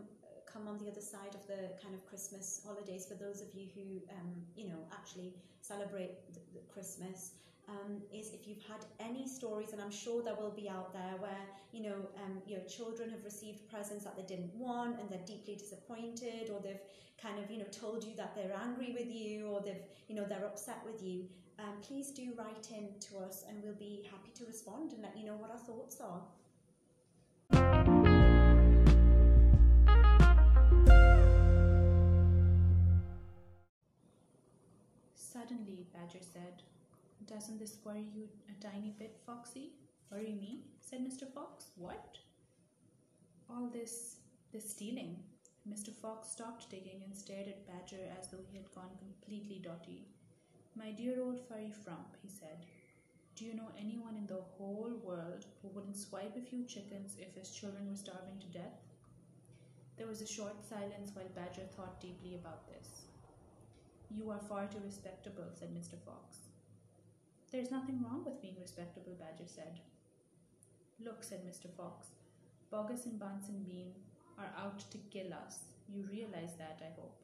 come on the other side of the kind of Christmas holidays, for those of you who um, you know actually celebrate the, the Christmas, um, is if you've had any stories, and I'm sure there will be out there where you know um, your children have received presents that they didn't want, and they're deeply disappointed, or they've kind of you know told you that they're angry with you, or they've you know they're upset with you. Um, please do write in to us, and we'll be happy to respond and let you know what our thoughts are. Suddenly, Badger said, Doesn't this worry you a tiny bit, Foxy? Worry me? said Mr. Fox. What? All this, this stealing. Mr. Fox stopped digging and stared at Badger as though he had gone completely dotty. My dear old furry frump, he said, do you know anyone in the whole world who wouldn't swipe a few chickens if his children were starving to death? There was a short silence while Badger thought deeply about this. You are far too respectable, said Mr. Fox. There's nothing wrong with being respectable, Badger said. Look, said Mr. Fox, Boggis and Bunce and Bean are out to kill us. You realize that, I hope.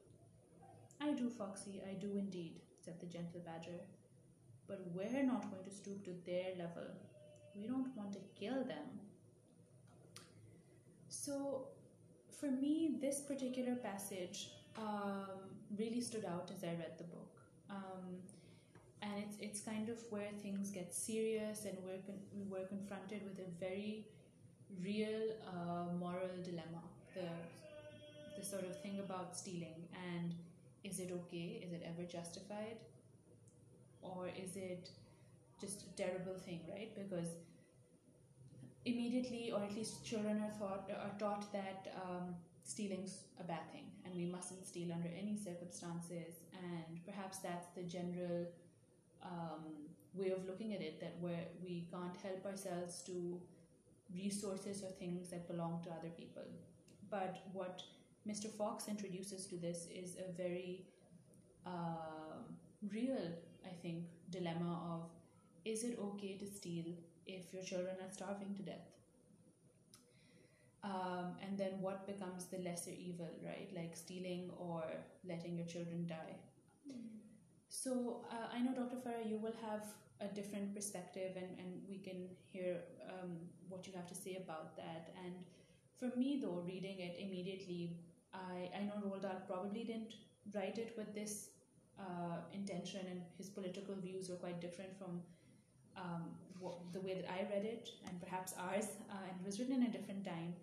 I do, Foxy, I do indeed, said the gentle Badger. But we're not going to stoop to their level. We don't want to kill them. So, for me, this particular passage um, really stood out as I read the book. Um, and it's, it's kind of where things get serious and we're, con- we're confronted with a very real uh, moral dilemma. The, the sort of thing about stealing and is it okay? Is it ever justified? Or is it just a terrible thing, right? Because immediately, or at least children are thought are taught that um, stealing's a bad thing, and we mustn't steal under any circumstances. And perhaps that's the general um, way of looking at it that where we can't help ourselves to resources or things that belong to other people. But what Mr. Fox introduces to this is a very uh, real, I think, dilemma of is it okay to steal if your children are starving to death? Um, and then what becomes the lesser evil, right? Like stealing or letting your children die. So uh, I know, Dr. Farah, you will have a different perspective, and, and we can hear um, what you have to say about that. And for me, though, reading it immediately, I, I know Roald Dahl probably didn't write it with this uh, intention, and his political views were quite different from um, what, the way that I read it, and perhaps ours, uh, and it was written in a different time.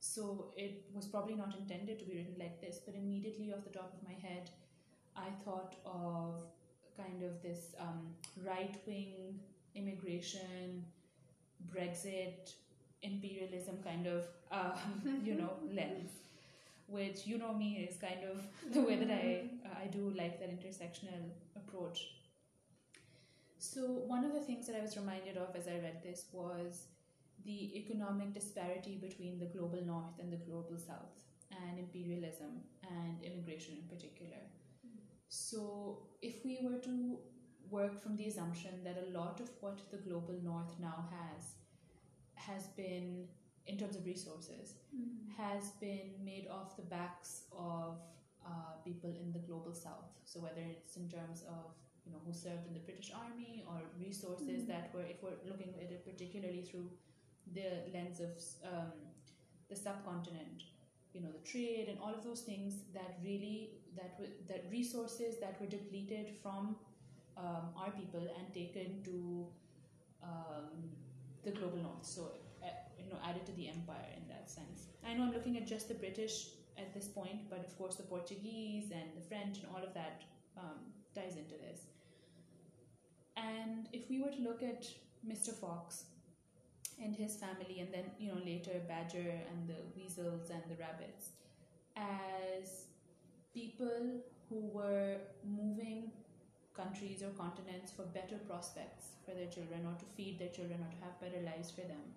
So it was probably not intended to be written like this, but immediately off the top of my head, I thought of kind of this um, right wing immigration, Brexit, imperialism kind of, um, you know, lens, which you know me is kind of the way that I, mm-hmm. I do like that intersectional approach. So, one of the things that I was reminded of as I read this was the economic disparity between the global north and the global south, and imperialism and immigration in particular. Mm-hmm. So, if we were to work from the assumption that a lot of what the global north now has has been, in terms of resources, has been made off the backs of uh, people in the global south. So, whether it's in terms of you know who served in the British Army or resources that were, if we're looking at it particularly through the lens of um, the subcontinent, you know the trade and all of those things that really that were that resources that were depleted from um, our people and taken to um, the global north. So you know added to the empire in that sense. I know I'm looking at just the British at this point, but of course the Portuguese and the French and all of that um, ties into this. And if we were to look at Mr. Fox and his family, and then you know later Badger and the weasels and the rabbits, as people who were moving countries or continents for better prospects for their children, or to feed their children, or to have better lives for them,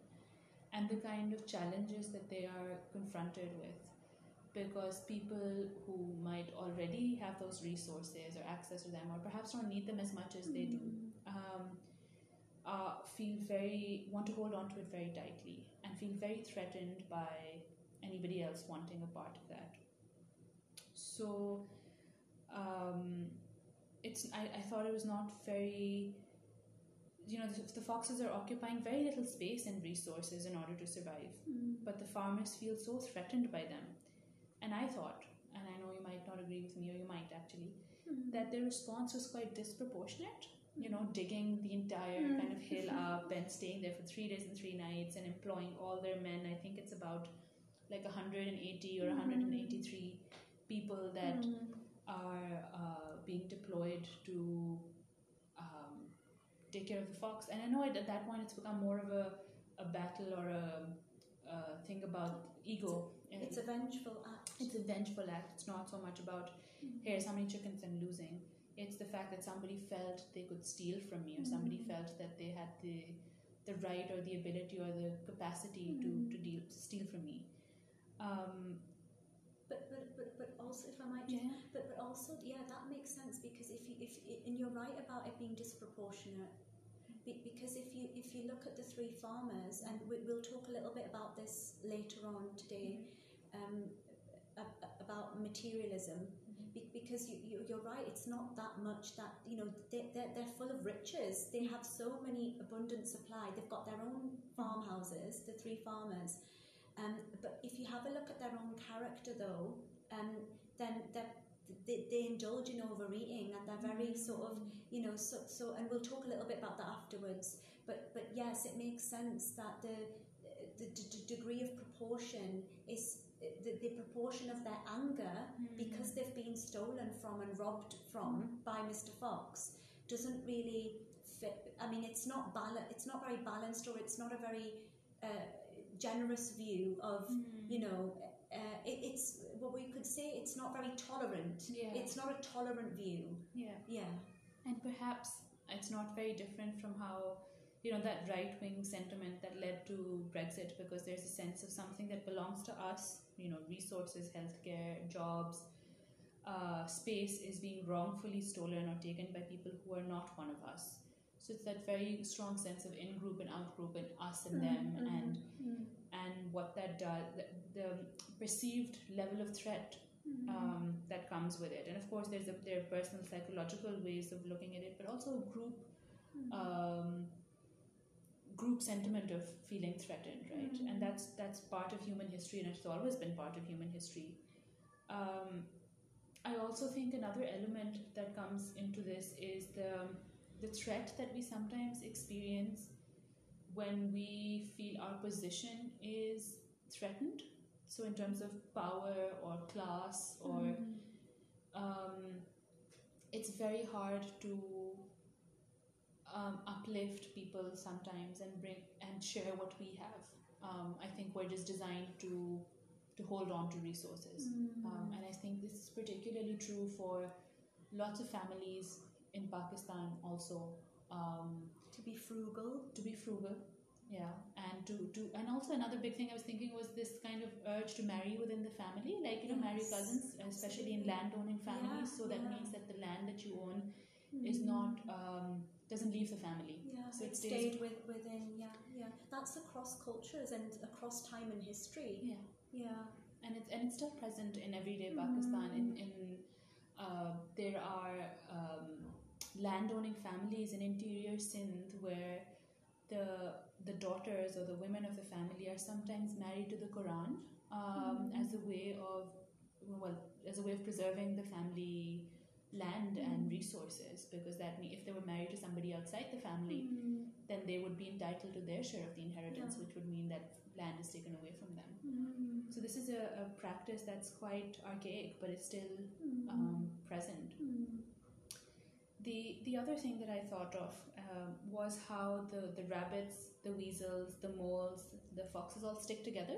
and the kind of challenges that they are confronted with. Because people who might already have those resources or access to them or perhaps don't need them as much as they do um, uh, feel very want to hold on to it very tightly and feel very threatened by anybody else wanting a part of that. So um, it's I, I thought it was not very you know the, the foxes are occupying very little space and resources in order to survive Mm. but the farmers feel so threatened by them and I thought, and I know you might not agree with me, or you might actually, Mm. that their response was quite disproportionate. You know, digging the entire Mm. kind of hill up and staying there for three days and three nights and employing all their men. I think it's about like 180 or Mhm. 183 people that Mm. are uh, being deployed to take care of the fox. And I know at that point it's become more of a, a battle or a, a thing about ego. and- It's a vengeful act. it's a vengeful act. It's not so much about here's how many chickens I'm losing. It's the fact that somebody felt they could steal from me, or somebody Mhm. felt that they had the the right or the ability or the capacity to Mhm. to deal to steal from me. Um, But, but, but, but also, if I might yeah, But, but also, yeah, that makes sense because if you if and you're right about it being disproportionate. Be, because if you if you look at the three farmers, and we, we'll talk a little bit about this later on today, um, a- a- about materialism. Be, because you, you you're right, it's not that much that you know they they're, they're full of riches. They have so many abundant supply. They've got their own farmhouses, the three farmers. Um, but if you have a look at their own character, though, um, then they're they, they indulge in overeating and they're very sort of you know so, so and we'll talk a little bit about that afterwards. But but yes it makes sense that the the, degree of proportion is the, the proportion of their anger because they've been stolen from and robbed from by Mr. Fox doesn't really fit I mean it's not bal- it's not very balanced or it's not a very uh, generous view of you know uh, it, it's what we could say it's not very tolerant Yeah. it's not a tolerant view yeah. yeah And perhaps it's not very different from how, you know, that right wing sentiment that led to Brexit because there's a sense of something that belongs to us, you know, resources, healthcare, jobs, uh, space is being wrongfully stolen or taken by people who are not one of us. So it's that very strong sense of in group and out group and us and them Mhm, and mhm, and what that does, the, the perceived level of threat mhm. um, that comes with it. And of course, there's a, there are personal psychological ways of looking at it, but also group Mhm. um, group sentiment of feeling threatened, right? Mhm. And that's that's part of human history, and it's always been part of human history. Um, I also think another element that comes into this is the the threat that we sometimes experience when we feel our position is threatened. So, in terms of power or class or Mhm. um, it's very hard to um, uplift people sometimes and bring and share what we have. Um, I think we're just designed to to hold on to resources, Mhm. um, and I think this is particularly true for lots of families in Pakistan also. Um, to be frugal to be frugal yeah and to, to and also another big thing i was thinking was this kind of urge to marry within the family like you know marry cousins especially in landowning families Yeah, so that yeah. means that the land that you own is not um, doesn't leave the family yeah so it it stays- stayed with, within yeah yeah that's across cultures and across time and history yeah yeah and it's and it's still present in everyday Mm. Pakistan. In in uh, there are um, landowning families in interior Sindh where the the daughters or the women of the family are sometimes married to the Quran um, Mm. as a way of well as a way of preserving the family land and Mm. resources because that mean if they were married to somebody outside the family Mm. then they would be entitled to their share of the inheritance Yeah. which would mean that land is taken away from them Mm. so this is a, a practice that's quite archaic but it's still Mm. um, present Mm. The the other thing that I thought of um, was how the the rabbits, the weasels, the moles, the foxes all stick together,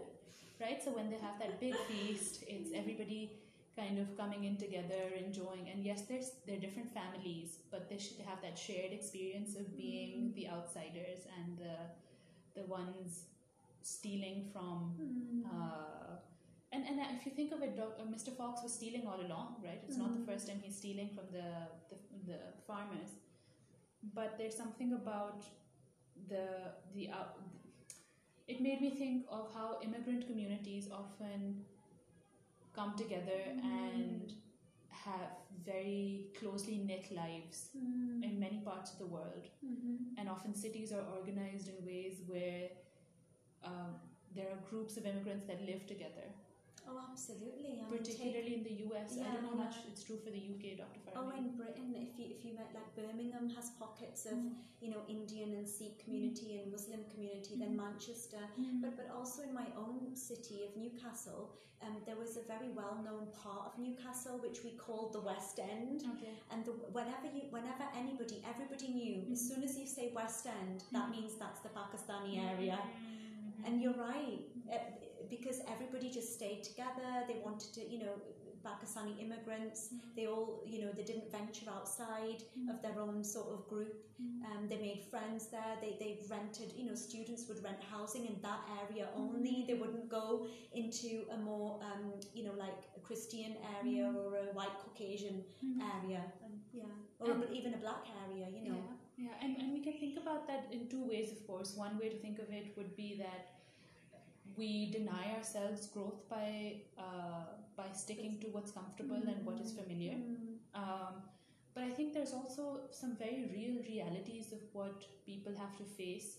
right? So when they have that big feast, it's everybody kind of coming in together, enjoying. And yes, there's they're different families, but they should have that shared experience of being the outsiders and the the ones stealing from. Mm. Uh, and, and if you think of it, Doc- uh, Mr. Fox was stealing all along, right? It's not the Mm. first time he's stealing from the, the, the farmers. But there's something about the the out it made me think of how immigrant communities often come together Mm. and have very closely knit lives Mm. in many parts of the world Mhm. and often cities are organized in ways where um, there are groups of immigrants that live together Oh, absolutely. I mean, take- particularly in the US. I don't know how much it's true for the UK, Dr. Oh, in Britain, if you if you met like Birmingham has pockets of Mm. you know Indian and Sikh community and Muslim community. Then Mm. Manchester, Mm. but but also in my own city of Newcastle, um, there was a very well known part of Newcastle which we called the West End. okay. And the, whenever you, whenever anybody, everybody knew. As Mhm. soon as you say West End, that Mhm. means that's the Pakistani area. Mhm. And you're right, uh, because everybody just stayed together. They wanted to, you know, Pakistani immigrants. Mhm. They all, you know, they didn't venture outside Mhm. of their own sort of group. Mhm. Um, they made friends there. They they rented, you know, students would rent housing in that area only. They wouldn't go into a more, um, you know, like a Christian area or a white Caucasian area. And, yeah, or even a black area, you know. Yeah, yeah. And, and we can think about that in two ways, of course. One way to think of it would be that we deny ourselves growth by uh, by sticking to what's comfortable and what is familiar. Mm. Um, but I think there's also some very real realities of what people have to face.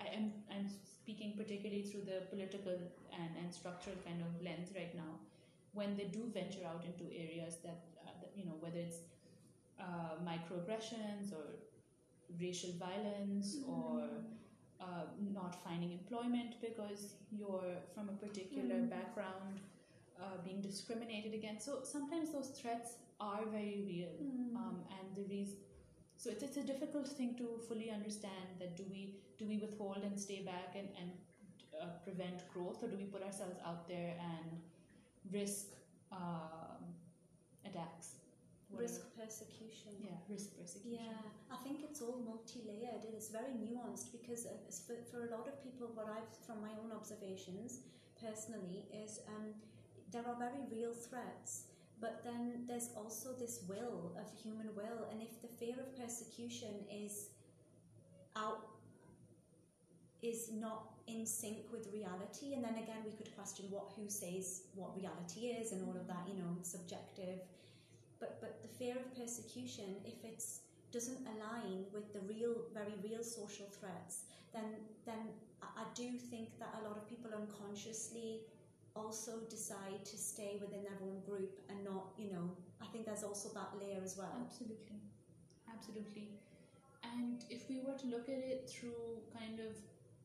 I am I'm speaking particularly through the political and, and structural kind of lens right now. When they do venture out into areas that, uh, that you know, whether it's uh, microaggressions or racial violence or uh, not finding employment because you're from a particular Mm. background, uh, being discriminated against. So sometimes those threats are very real, Mm. um, and the reason. So it's, it's a difficult thing to fully understand. That do we do we withhold and stay back and and uh, prevent growth, or do we put ourselves out there and risk um, attacks? Risk persecution. yeah, risk persecution. Yeah, I think it's all multi-layered and it's very nuanced because uh, for, for a lot of people, what I've from my own observations personally is um, there are very real threats, but then there's also this will of human will, and if the fear of persecution is out is not in sync with reality and then again we could question what who says what reality is and all of that you know subjective but but the fear of persecution if it's doesn't align with the real very real social threats then then I, do think that a lot of people unconsciously also decide to stay within their own group and not you know I think there's also that layer as well Absolutely. Absolutely. And if we were to look at it through kind of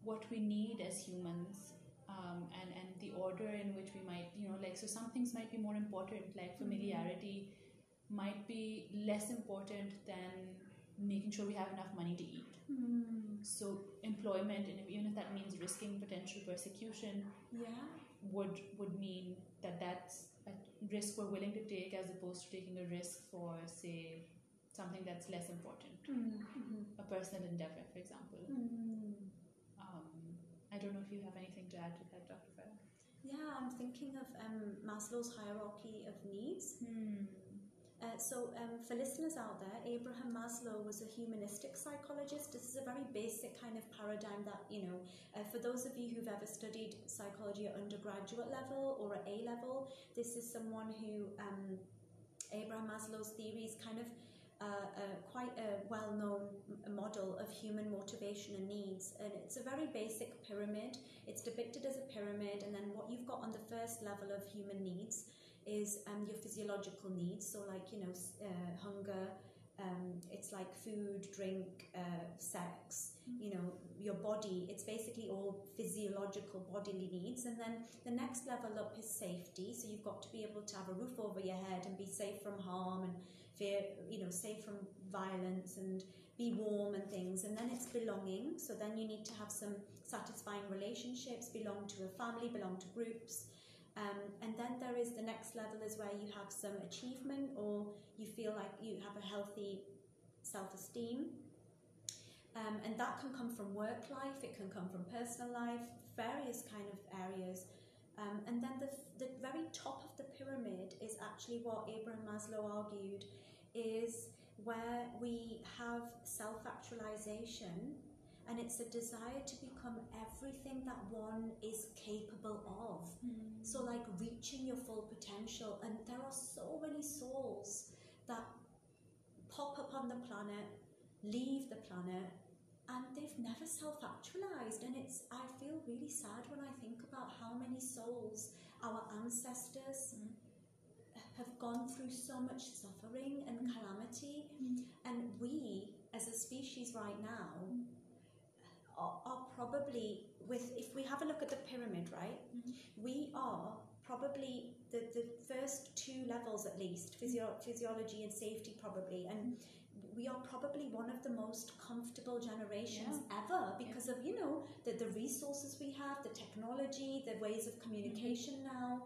what we need as humans um, and, and the order in which we might, you know, like, so some things might be more important, like familiarity might be less important than making sure we have enough money to eat. Hmm. So employment, and if, even if that means risking potential persecution, yeah would would mean that that's a risk we're willing to take as opposed to taking a risk for say something that's less important mm-hmm. a personal endeavor for example Mm. um, i don't know if you have anything to add to that dr Farah. Yeah, I'm thinking of um, Maslow's hierarchy of needs. hmm. Uh, so, um, for listeners out there, Abraham Maslow was a humanistic psychologist. This is a very basic kind of paradigm that, you know, uh, for those of you who've ever studied psychology at undergraduate level or at A level, this is someone who um, Abraham Maslow's theories kind of uh, a, quite a well-known model of human motivation and needs, and it's a very basic pyramid. It's depicted as a pyramid, and then what you've got on the first level of human needs is um, your physiological needs. So, like you know, uh, hunger. Um, it's like food, drink, uh, sex. You know, your body. It's basically all physiological bodily needs, and then the next level up is safety. So you've got to be able to have a roof over your head and be safe from harm and fear, you know, safe from violence and be warm and things. And then it's belonging. So then you need to have some satisfying relationships, belong to a family, belong to groups. Um, and then there is the next level is where you have some achievement or you feel like you have a healthy self-esteem. Um, and that can come from work life, it can come from personal life, various kind of areas. Um, and then the, the very top of the pyramid is actually what Abraham Maslow argued is where we have self actualization and it's a desire to become everything that one is capable of. Hmm. So, like reaching your full potential, and there are so many souls that pop up on the planet, leave the planet, and they've never self-actualized. And it's i feel really sad when i think about how many souls our ancestors hmm. have gone through so much suffering and hmm. calamity. And we as a species right now are, are probably with if we have a look at the pyramid right? Mm-hmm. We are probably the, the first two levels at least mm-hmm. physio- physiology and safety probably and mm-hmm. we are probably one of the most comfortable generations ever because of you know the, the resources we have the technology the ways of communication now.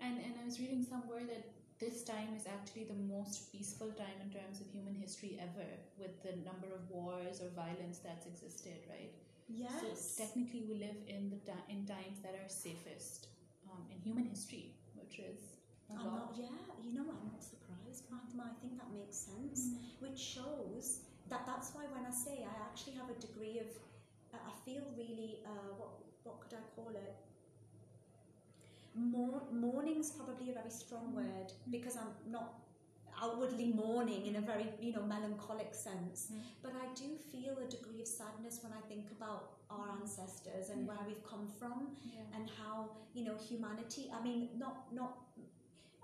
And and I was reading somewhere that this time is actually the most peaceful time in terms of human history ever, with the number of wars or violence that's existed, right? yes So technically, we live in the ti- in times that are safest um, in human history, which is I'm not, yeah, you know, I'm not surprised, Fatima. I think that makes sense, which shows that that's why when I say I actually have a degree of, I I feel really, uh, what what could I call it? Mour- mourning's probably a very strong word because I'm not outwardly mourning in a very you know melancholic sense Mm. but I do feel a degree of sadness when I think about our ancestors and where we've come from Yeah. and how you know humanity i mean not not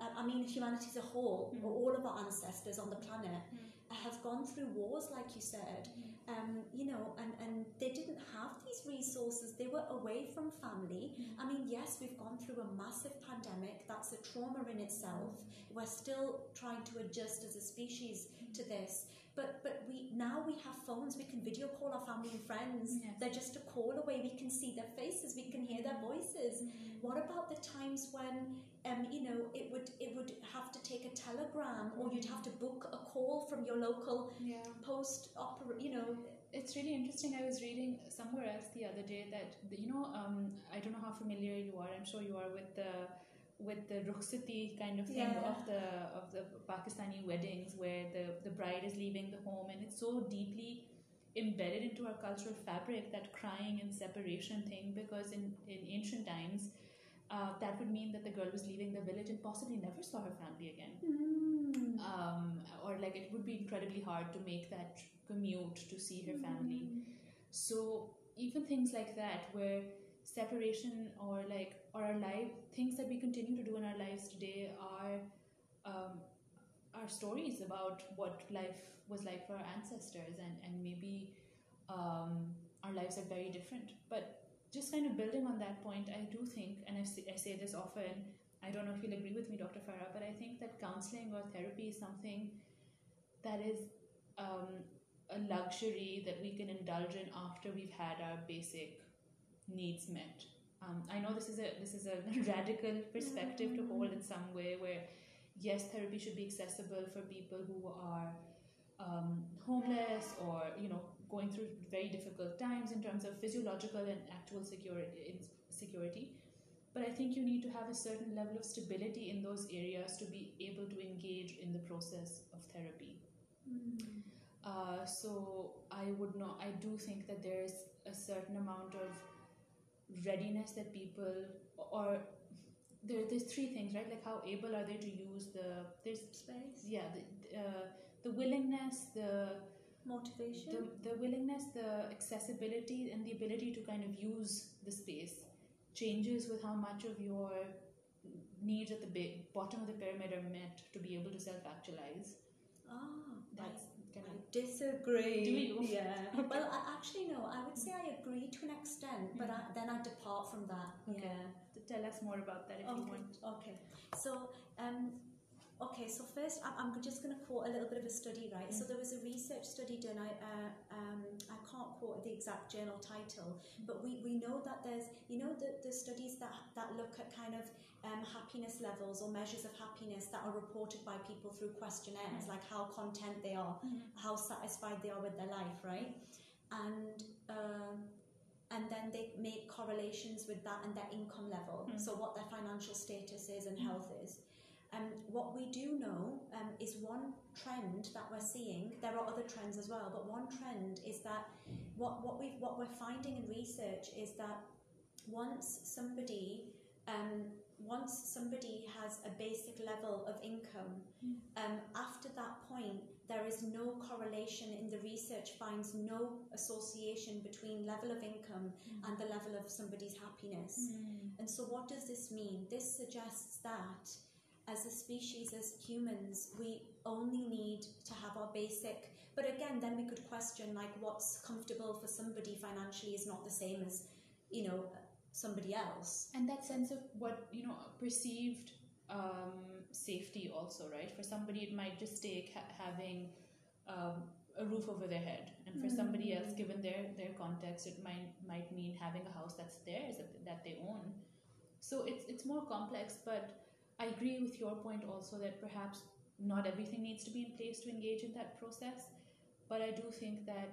uh, i mean humanity as a whole Mm. or all of our ancestors on the planet Mm. Have gone through wars like you said mm. um, you know and, and they didn't have these resources. They were away from family. Mm. I mean yes we've gone through a massive pandemic. That's a trauma in itself. Mm. We're still trying to adjust as a species to this but but we now we have phones we can video call our family and friends Yes. they're just a call away we can see their faces we can hear their voices what about the times when um, you know it would it would have to take a telegram or you'd have to book a call from your local Yeah. post opera you know It's really interesting. I was reading somewhere else the other day that you know um, I don't know how familiar you are. I'm sure you are with the with the rukhsati kind of thing Yeah. of the of the Pakistani weddings where the the bride is leaving the home and it's so deeply embedded into our cultural fabric that crying and separation thing because in in ancient times uh, that would mean that the girl was leaving the village and possibly never saw her family again Mm. um, or like it would be incredibly hard to make that commute to see her family. So even things like that, where separation or like or our life things that we continue to do in our lives today are um, are stories about what life was like for our ancestors, and and maybe um, our lives are very different. But just kind of building on that point, I do think, and I say, I say this often. I don't know if you'll agree with me, Dr. Farah, but I think that counseling or therapy is something that is um, a luxury that we can indulge in after we've had our basic needs met. Um, I know this is a this is a radical perspective to hold in some way, where yes, therapy should be accessible for people who are um, homeless or you know going through very difficult times in terms of physiological and actual security. Security, but I think you need to have a certain level of stability in those areas to be able to engage in the process of therapy. Uh, so I would not. I do think that there's a certain amount of readiness that people or there, there's three things right like how able are they to use the there's space yeah the, uh, the willingness, the Motivation. the, the willingness, the accessibility, and the ability to kind of use the space changes with how much of your needs at the bottom of the pyramid are met to be able to self-actualize. ah, That's I disagree. Do you? Yeah. Well, I, actually, no. I would say I agree to an extent, but I, then I depart from that. Okay. Yeah. tell us more about that if you want. Okay. So, um, okay. So first, I'm, I'm just going to quote a little bit of a study, right? So there was a research study done. I uh, um, I can't quote the exact journal title, but we, we know that there's you know the, the studies that that look at kind of um, happiness levels or measures of happiness that are reported by people through questionnaires, like how content they are, how satisfied they are with their life, right? And um, and then they make correlations with that and their income level, Mm. so what their financial status is and health is. Um, what we do know um, is one trend that we're seeing. There are other trends as well, but one trend is that what what we what we're finding in research is that once somebody um, once somebody has a basic level of income, Mm. um, after that point, there is no correlation in the research finds no association between level of income and the level of somebody's happiness. And so, what does this mean? This suggests that as a species, as humans, we only need to have our basic. But again, then we could question like what's comfortable for somebody financially is not the same as, you know, somebody else. And that sense of what, you know, perceived um, safety also, right? For somebody, it might just take ha- having um, a roof over their head. And for somebody else, given their, their context, it might, might mean having a house that's theirs, that, that they own. So it's, it's more complex, but I agree with your point also that perhaps not everything needs to be in place to engage in that process. But I do think that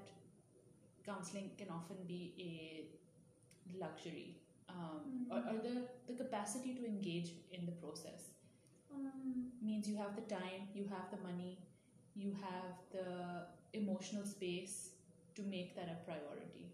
counseling can often be a luxury um, or, or the, the capacity to engage in the process Um, means you have the time, you have the money, you have the emotional space to make that a priority.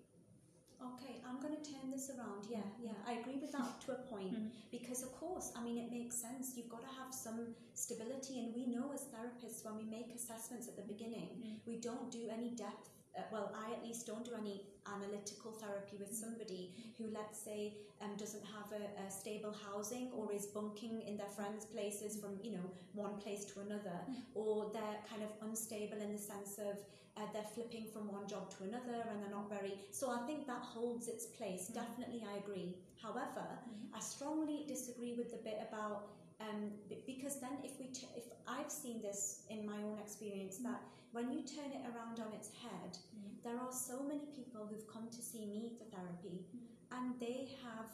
Okay, I'm going to turn this around. Yeah, yeah, I agree with that to a point Mhm. because, of course, I mean, it makes sense. You've got to have some stability, and we know as therapists when we make assessments at the beginning, Mm. we don't do any depth. Uh, well, I at least don't do any analytical therapy with somebody who, let's say, um, doesn't have a, a stable housing or is bunking in their friends' places from you know one place to another, or they're kind of unstable in the sense of uh, they're flipping from one job to another and they're not very. So I think that holds its place. Definitely, I agree. However, I strongly disagree with the bit about um, b- because then if we t- if I've seen this in my own experience that when you turn it around on its head, there are so many people who've come to see me for therapy, and they have.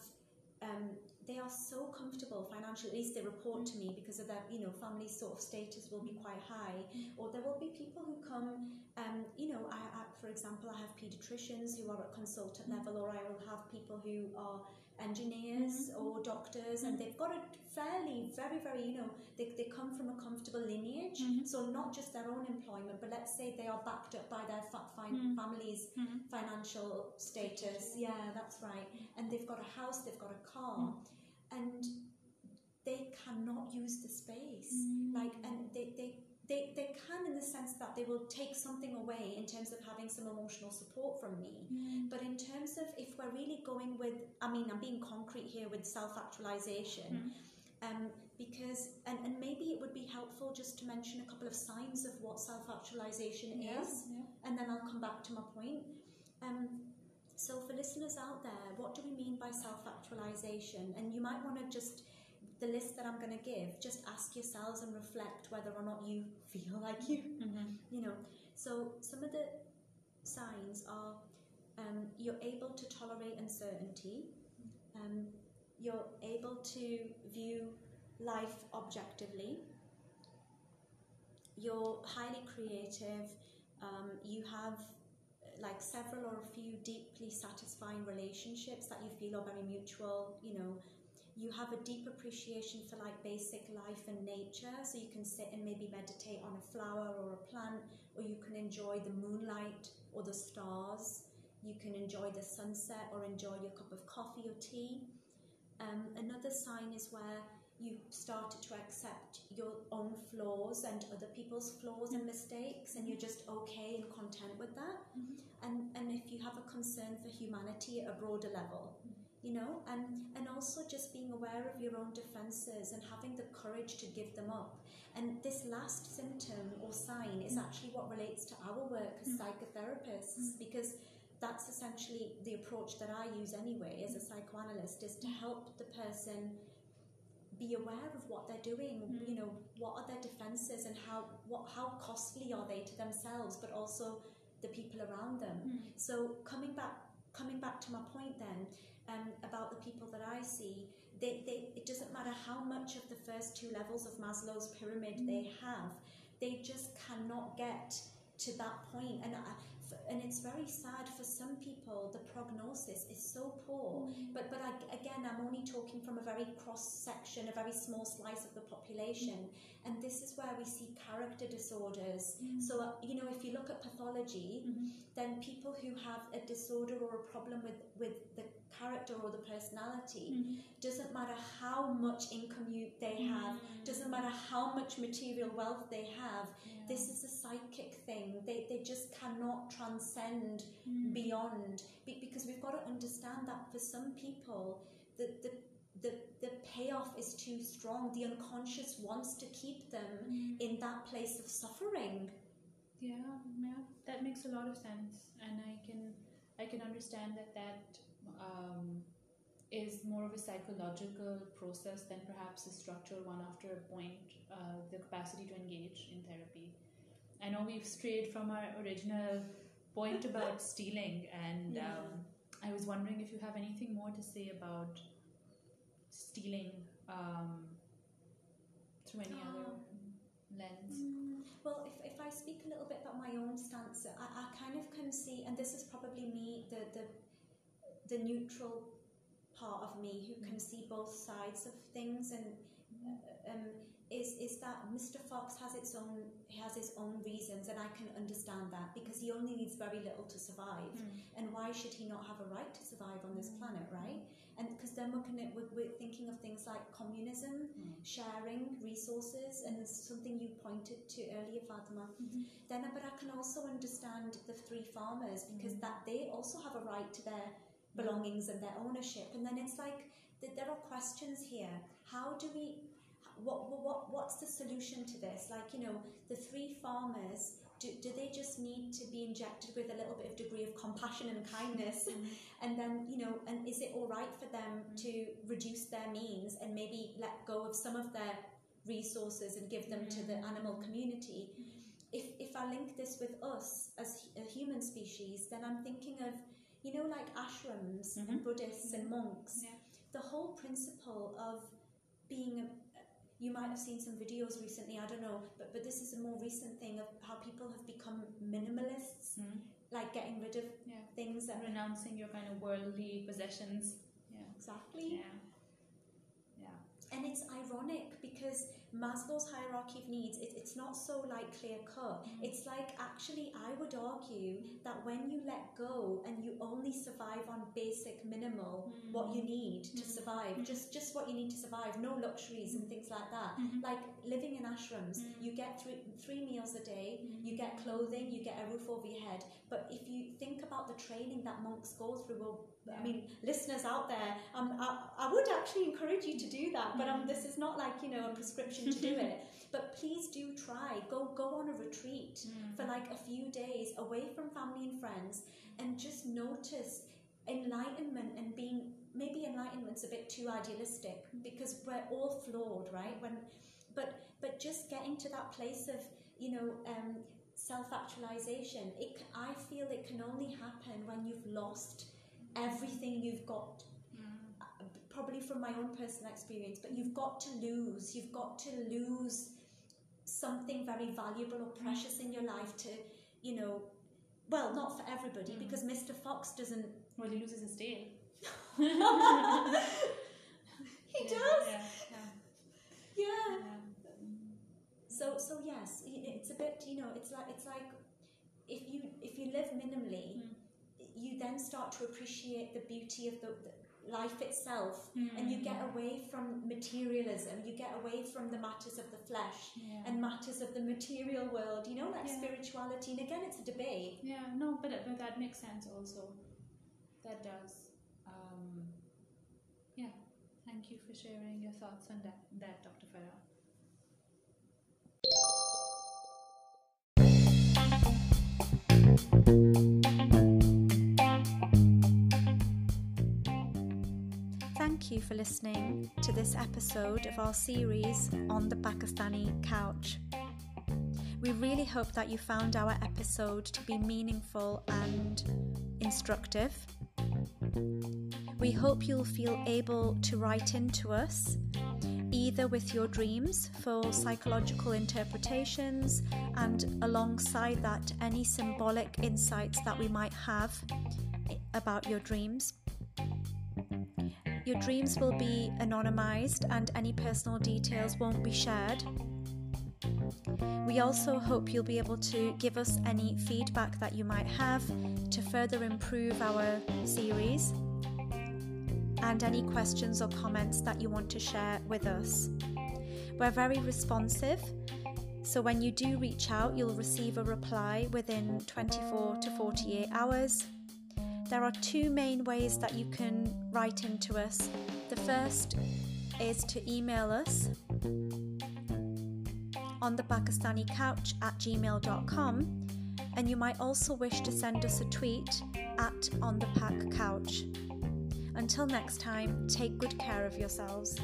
Um, they are so comfortable financially, at least they report to me because of their, you know, family sort of status will be quite high. Or there will be people who come, um, you know, I, I, for example, I have paediatricians who are at consultant level, or I will have people who are engineers mm-hmm. or doctors, and they've got a fairly, very, very, you know, they, they come from a comfortable lineage. Mm-hmm. So not just their own employment, but let's say they are backed up by their fa- fin- mm-hmm. family's financial status. Yeah, that's right. And they've got a house, they've got a car, and they cannot use the space. Like, and they, they, they, they can in the sense that they will take something away in terms of having some emotional support from me. But in terms of if we're really going with, I mean, I'm being concrete here with self actualization. Um, because and, and maybe it would be helpful just to mention a couple of signs of what self-actualization is and then I'll come back to my point. Um, so, for listeners out there, what do we mean by self actualization? And you might want to just, the list that I'm going to give, just ask yourselves and reflect whether or not you feel like you, you know. So, some of the signs are um, you're able to tolerate uncertainty, um, you're able to view life objectively, you're highly creative, um, you have like several or a few deeply satisfying relationships that you feel are very mutual, you know. You have a deep appreciation for like basic life and nature, so you can sit and maybe meditate on a flower or a plant, or you can enjoy the moonlight or the stars. You can enjoy the sunset or enjoy your cup of coffee or tea. Um, another sign is where you started to accept your own flaws and other people's flaws and mistakes, and you're just okay and content with that. Mhm. And and if you have a concern for humanity at a broader level, you know, and and also just being aware of your own defenses and having the courage to give them up. And this last symptom or sign is actually what relates to our work as Mm. psychotherapists because that's essentially the approach that I use anyway as a psychoanalyst is to help the person be aware of what they're doing Mm. you know what are their defenses and how what how costly are they to themselves but also the people around them Mm. so coming back coming back to my point then um, about the people that I see they, they it doesn't matter how much of the first two levels of Maslow's pyramid Mm. they have they just cannot get to that point. and I, f- and it's very sad for some people the prognosis is so poor but but I, again I'm only talking from a very cross section a very small slice of the population and this is where we see character disorders Mm. so uh, you know if you look at pathology Mhm. then people who have a disorder or a problem with with the character or the personality Mhm. doesn't matter how much income you they have doesn't matter how much material wealth they have Yeah. this is a psychic thing they, they just cannot transcend Mm. beyond be- because we've got to understand that for some people the, the the the payoff is too strong the unconscious wants to keep them Mm. in that place of suffering Yeah, yeah, that makes a lot of sense, and I can I can understand that that um, is more of a psychological process than perhaps a structural one. After a point, uh, the capacity to engage in therapy. I know we've strayed from our original point about stealing, and Yeah. um, I was wondering if you have anything more to say about stealing um, through any other lens. Mm, well, if, if I speak a little bit about my own stance, I, I kind of can see, and this is probably me, the, the, the neutral part of me who can see both sides of things, and uh, um, is is that Mr. Fox has its own has his own reasons, and I can understand that because he only needs very little to survive, Mm. and why should he not have a right to survive on this Mm. planet, right? And because then we're, connect, we're, we're thinking of things like communism, Mm. sharing resources, and something you pointed to earlier, Fatima. Mhm. Then, but I can also understand the three farmers because Mm. that they also have a right to their belongings and their ownership. And then it's like th- there are questions here. How do we? What, what what what's the solution to this? Like you know, the three farmers. Do, do they just need to be injected with a little bit of degree of compassion and kindness mm-hmm. and then you know and is it all right for them mm-hmm. to reduce their means and maybe let go of some of their resources and give them to mm-hmm. the animal community if if i link this with us as a human species then i'm thinking of you know like ashrams and Mhm. buddhists and monks Yeah. the whole principle of being a, you might have seen some videos recently i don't know but but this is a more recent thing of how people have become minimalists Mm. like getting rid of Yeah. things that renouncing your kind of worldly possessions. Yeah. exactly Yeah. Yeah. And it's ironic because Maslow's hierarchy of needs, it, it's not so like clear cut. Mm. It's like actually, I would argue that when you let go and you only survive on basic minimal, what you need to Mm. survive, Mm. just just what you need to survive, no luxuries and things like that. Like living in ashrams, you get three three meals a day, you get clothing, you get a roof over your head. But if you think about the training that monks go through, well, I mean, listeners out there, um, I, I would actually encourage you to do that. But um, this is not like you know a prescription to do it. But please do try. Go go on a retreat Mm. for like a few days away from family and friends, and just notice enlightenment and being maybe enlightenment's a bit too idealistic because we're all flawed, right? When but but just getting to that place of you know um, self-actualization it i feel it can only happen when you've lost everything you've got from my own personal experience but you've got to lose you've got to lose something very valuable or precious in your life to you know well not for everybody Mm. because mr fox doesn't Well, he loses his tail. he Yeah, does Yeah. Yeah. yeah yeah. So so yes, it's a bit you know it's like it's like if you if you live minimally, Mm. you then start to appreciate the beauty of the, the life itself and you get away from materialism you get away from the matters of the flesh Yeah. and matters of the material world you know like Yeah. spirituality and again it's a debate Yeah, no, but, but that makes sense also. That does. Um, yeah, thank you for sharing your thoughts on that, that Dr. Farah. Thank you for listening to this episode of our series on the Pakistani couch. We really hope that you found our episode to be meaningful and instructive. We hope you'll feel able to write into us either with your dreams for psychological interpretations and alongside that any symbolic insights that we might have about your dreams. Your dreams will be anonymized and any personal details won't be shared. We also hope you'll be able to give us any feedback that you might have to further improve our series and any questions or comments that you want to share with us. We're very responsive, so when you do reach out, you'll receive a reply within 24 to 48 hours. There are two main ways that you can write into us. The first is to email us on the Pakistani couch at gmail.com, and you might also wish to send us a tweet at on the pack couch. Until next time, take good care of yourselves.